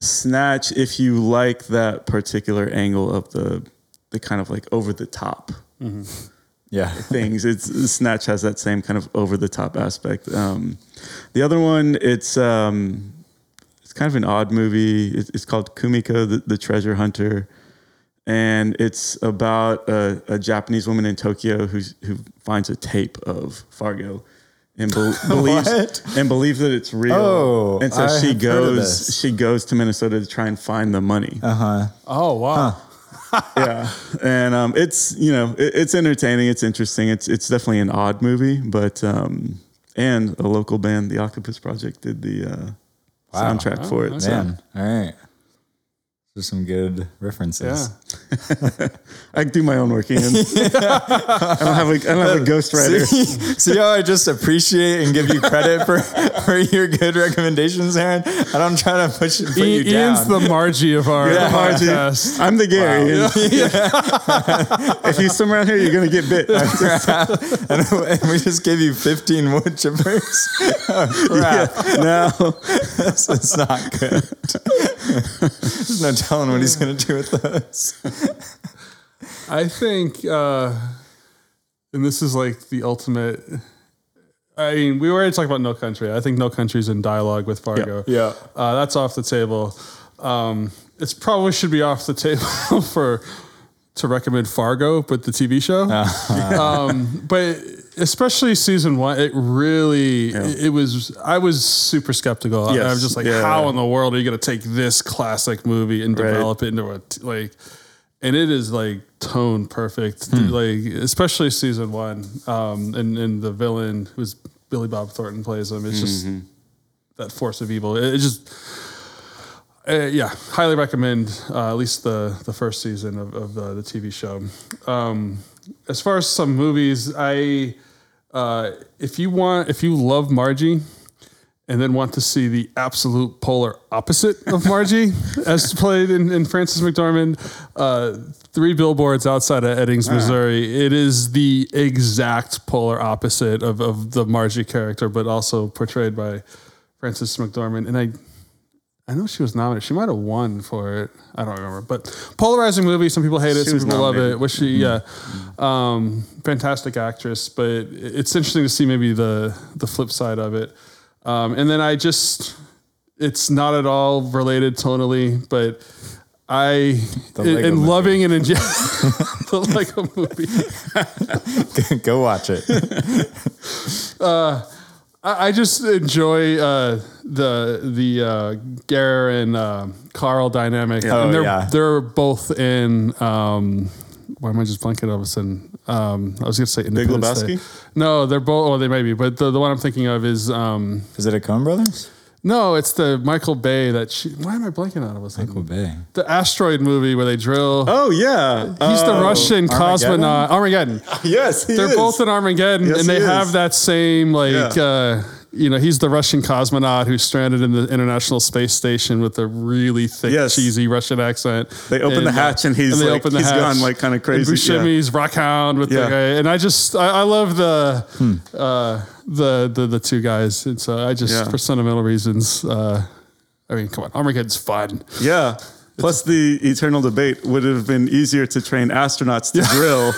Snatch. If you like that particular angle of the the kind of like over the top yeah. things. It's Snatch has that same kind of over the top aspect. Um, the other one, it's um, it's kind of an odd movie. It's, it's called Kumiko, the, the Treasure Hunter. and it's about a, a Japanese woman in Tokyo who's, who finds a tape of Fargo. And bel believes and believes that it's real, Oh, and so I she have heard of goes. She goes to Minnesota to try and find the money. Uh huh. Oh wow. yeah, and um, it's you know it, it's entertaining, it's interesting, it's it's definitely an odd movie, but um, and a local band, the Octopus Project, did the uh, soundtrack for it. So Man, all right. There's some good references. Yeah. I do my own work, Ian. I don't have a I don't have a uh, ghostwriter. See, see how I just appreciate and give you credit for, for your good recommendations, Aaron? I don't try to push put you I- Ian's down. the Margie of our Yeah, Margie. podcast. I'm the Gary. if you swim around here, you're gonna get bit. and, we just gave you 15 wood chippers. Oh, crap. no, This is not good. There's no telling what he's going to do with those. I think, uh, and this is like the ultimate. I mean, we already talked about No Country. I think No Country's in dialogue with Fargo. Yeah. Uh, that's off the table. Um, it's probably should be off the table for to recommend Fargo, but the TV show. um, but especially season one, it really it, it was. I was super skeptical. I- I Yes. was just like, Yeah. how in the world are you going to take this classic movie and Right. develop it into a t- like? And it is like tone perfect, like especially season one. Um, and and the villain who's Billy Bob Thornton plays him. It's just that force of evil. It, it just uh, yeah, highly recommend uh, at least the the first season of, of the, the TV show. Um, as far as some movies, I uh, if you want if you love Margie and then want to see the absolute polar opposite of Margie as played in, in Frances McDormand, uh, Three Billboards Outside of Ebbing, Missouri. It is the exact polar opposite of, of the Margie character, but also portrayed by Frances McDormand. And I I know she was nominated. She might have won for it. I don't remember. But polarizing movie. Some people hate it. She Some people love it. nominated. Was she? Yeah. Um, fantastic actress. But it's interesting to see maybe the the flip side of it. Um, and then I just, it's not at all related tonally, but I, in, in loving and enjoying the Lego movie. Go watch it. I, I just enjoy uh, the the uh, Gaear and uh, Carl dynamic. Oh, and they're yeah. they're both in. Um, why am I just blanking all of a sudden? Um, I was going to say Independence Day. No, they're both. Oh, they may be, but the, the one I'm thinking of is um, Is it a Coen Brothers? No, it's the Michael Bay that she. Why am I blanking on it? Was Michael Bay. the asteroid movie where they drill? Oh yeah, He's the Uh, Russian Armageddon? cosmonaut. Armageddon. Yes, he They're is. both in Armageddon, Yes, and they he have that same like Yeah. uh, you know he's the Russian cosmonaut who's stranded in the International Space Station with a really thick, Yes. cheesy Russian accent. They open the uh, hatch and he's like- he's gone, like, kinda crazy, And Buscemi's Rockhound with the guy, and I just I, I love the uh, the the the two guys, and so I just Yeah. for sentimental reasons. Uh, I mean, come on, Armageddon's fun. Yeah. Plus, the eternal debate would it have been easier to train astronauts to drill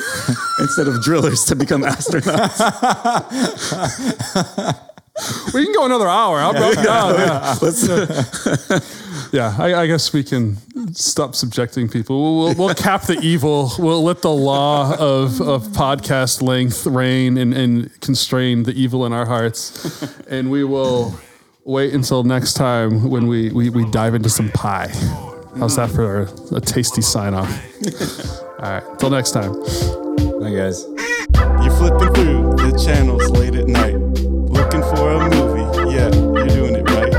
instead of drillers to become astronauts. We can go another hour. I'll go down. Yeah. Let's, Yeah, I, I guess we can stop subjecting people. We'll, we'll, we'll cap the evil. We'll let the law of, of podcast length reign and, and constrain the evil in our hearts. And we will wait until next time when we, we, we dive into some pie. How's that for a, a tasty sign off? All right, Till next time. Hi, guys. you flipping through the channels late at night, looking for a movie. Yeah, you're doing it right.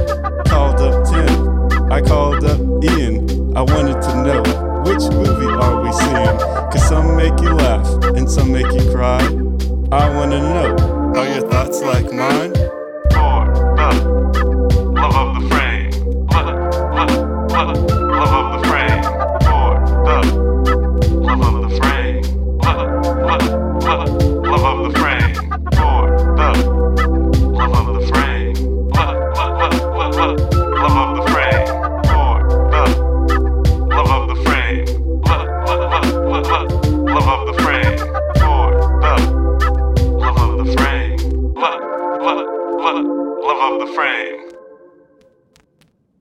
Called up Tim. I called up Ian. I wanted to know which movie are we seeing? Cause some make you laugh and some make you cry. I wanna know, are your thoughts like mine? For the love of the frame. Love, love, love, love of the frame. For the love of the frame. Love, love, love. frame, for the love of the frame, love, love, love, love of the frame.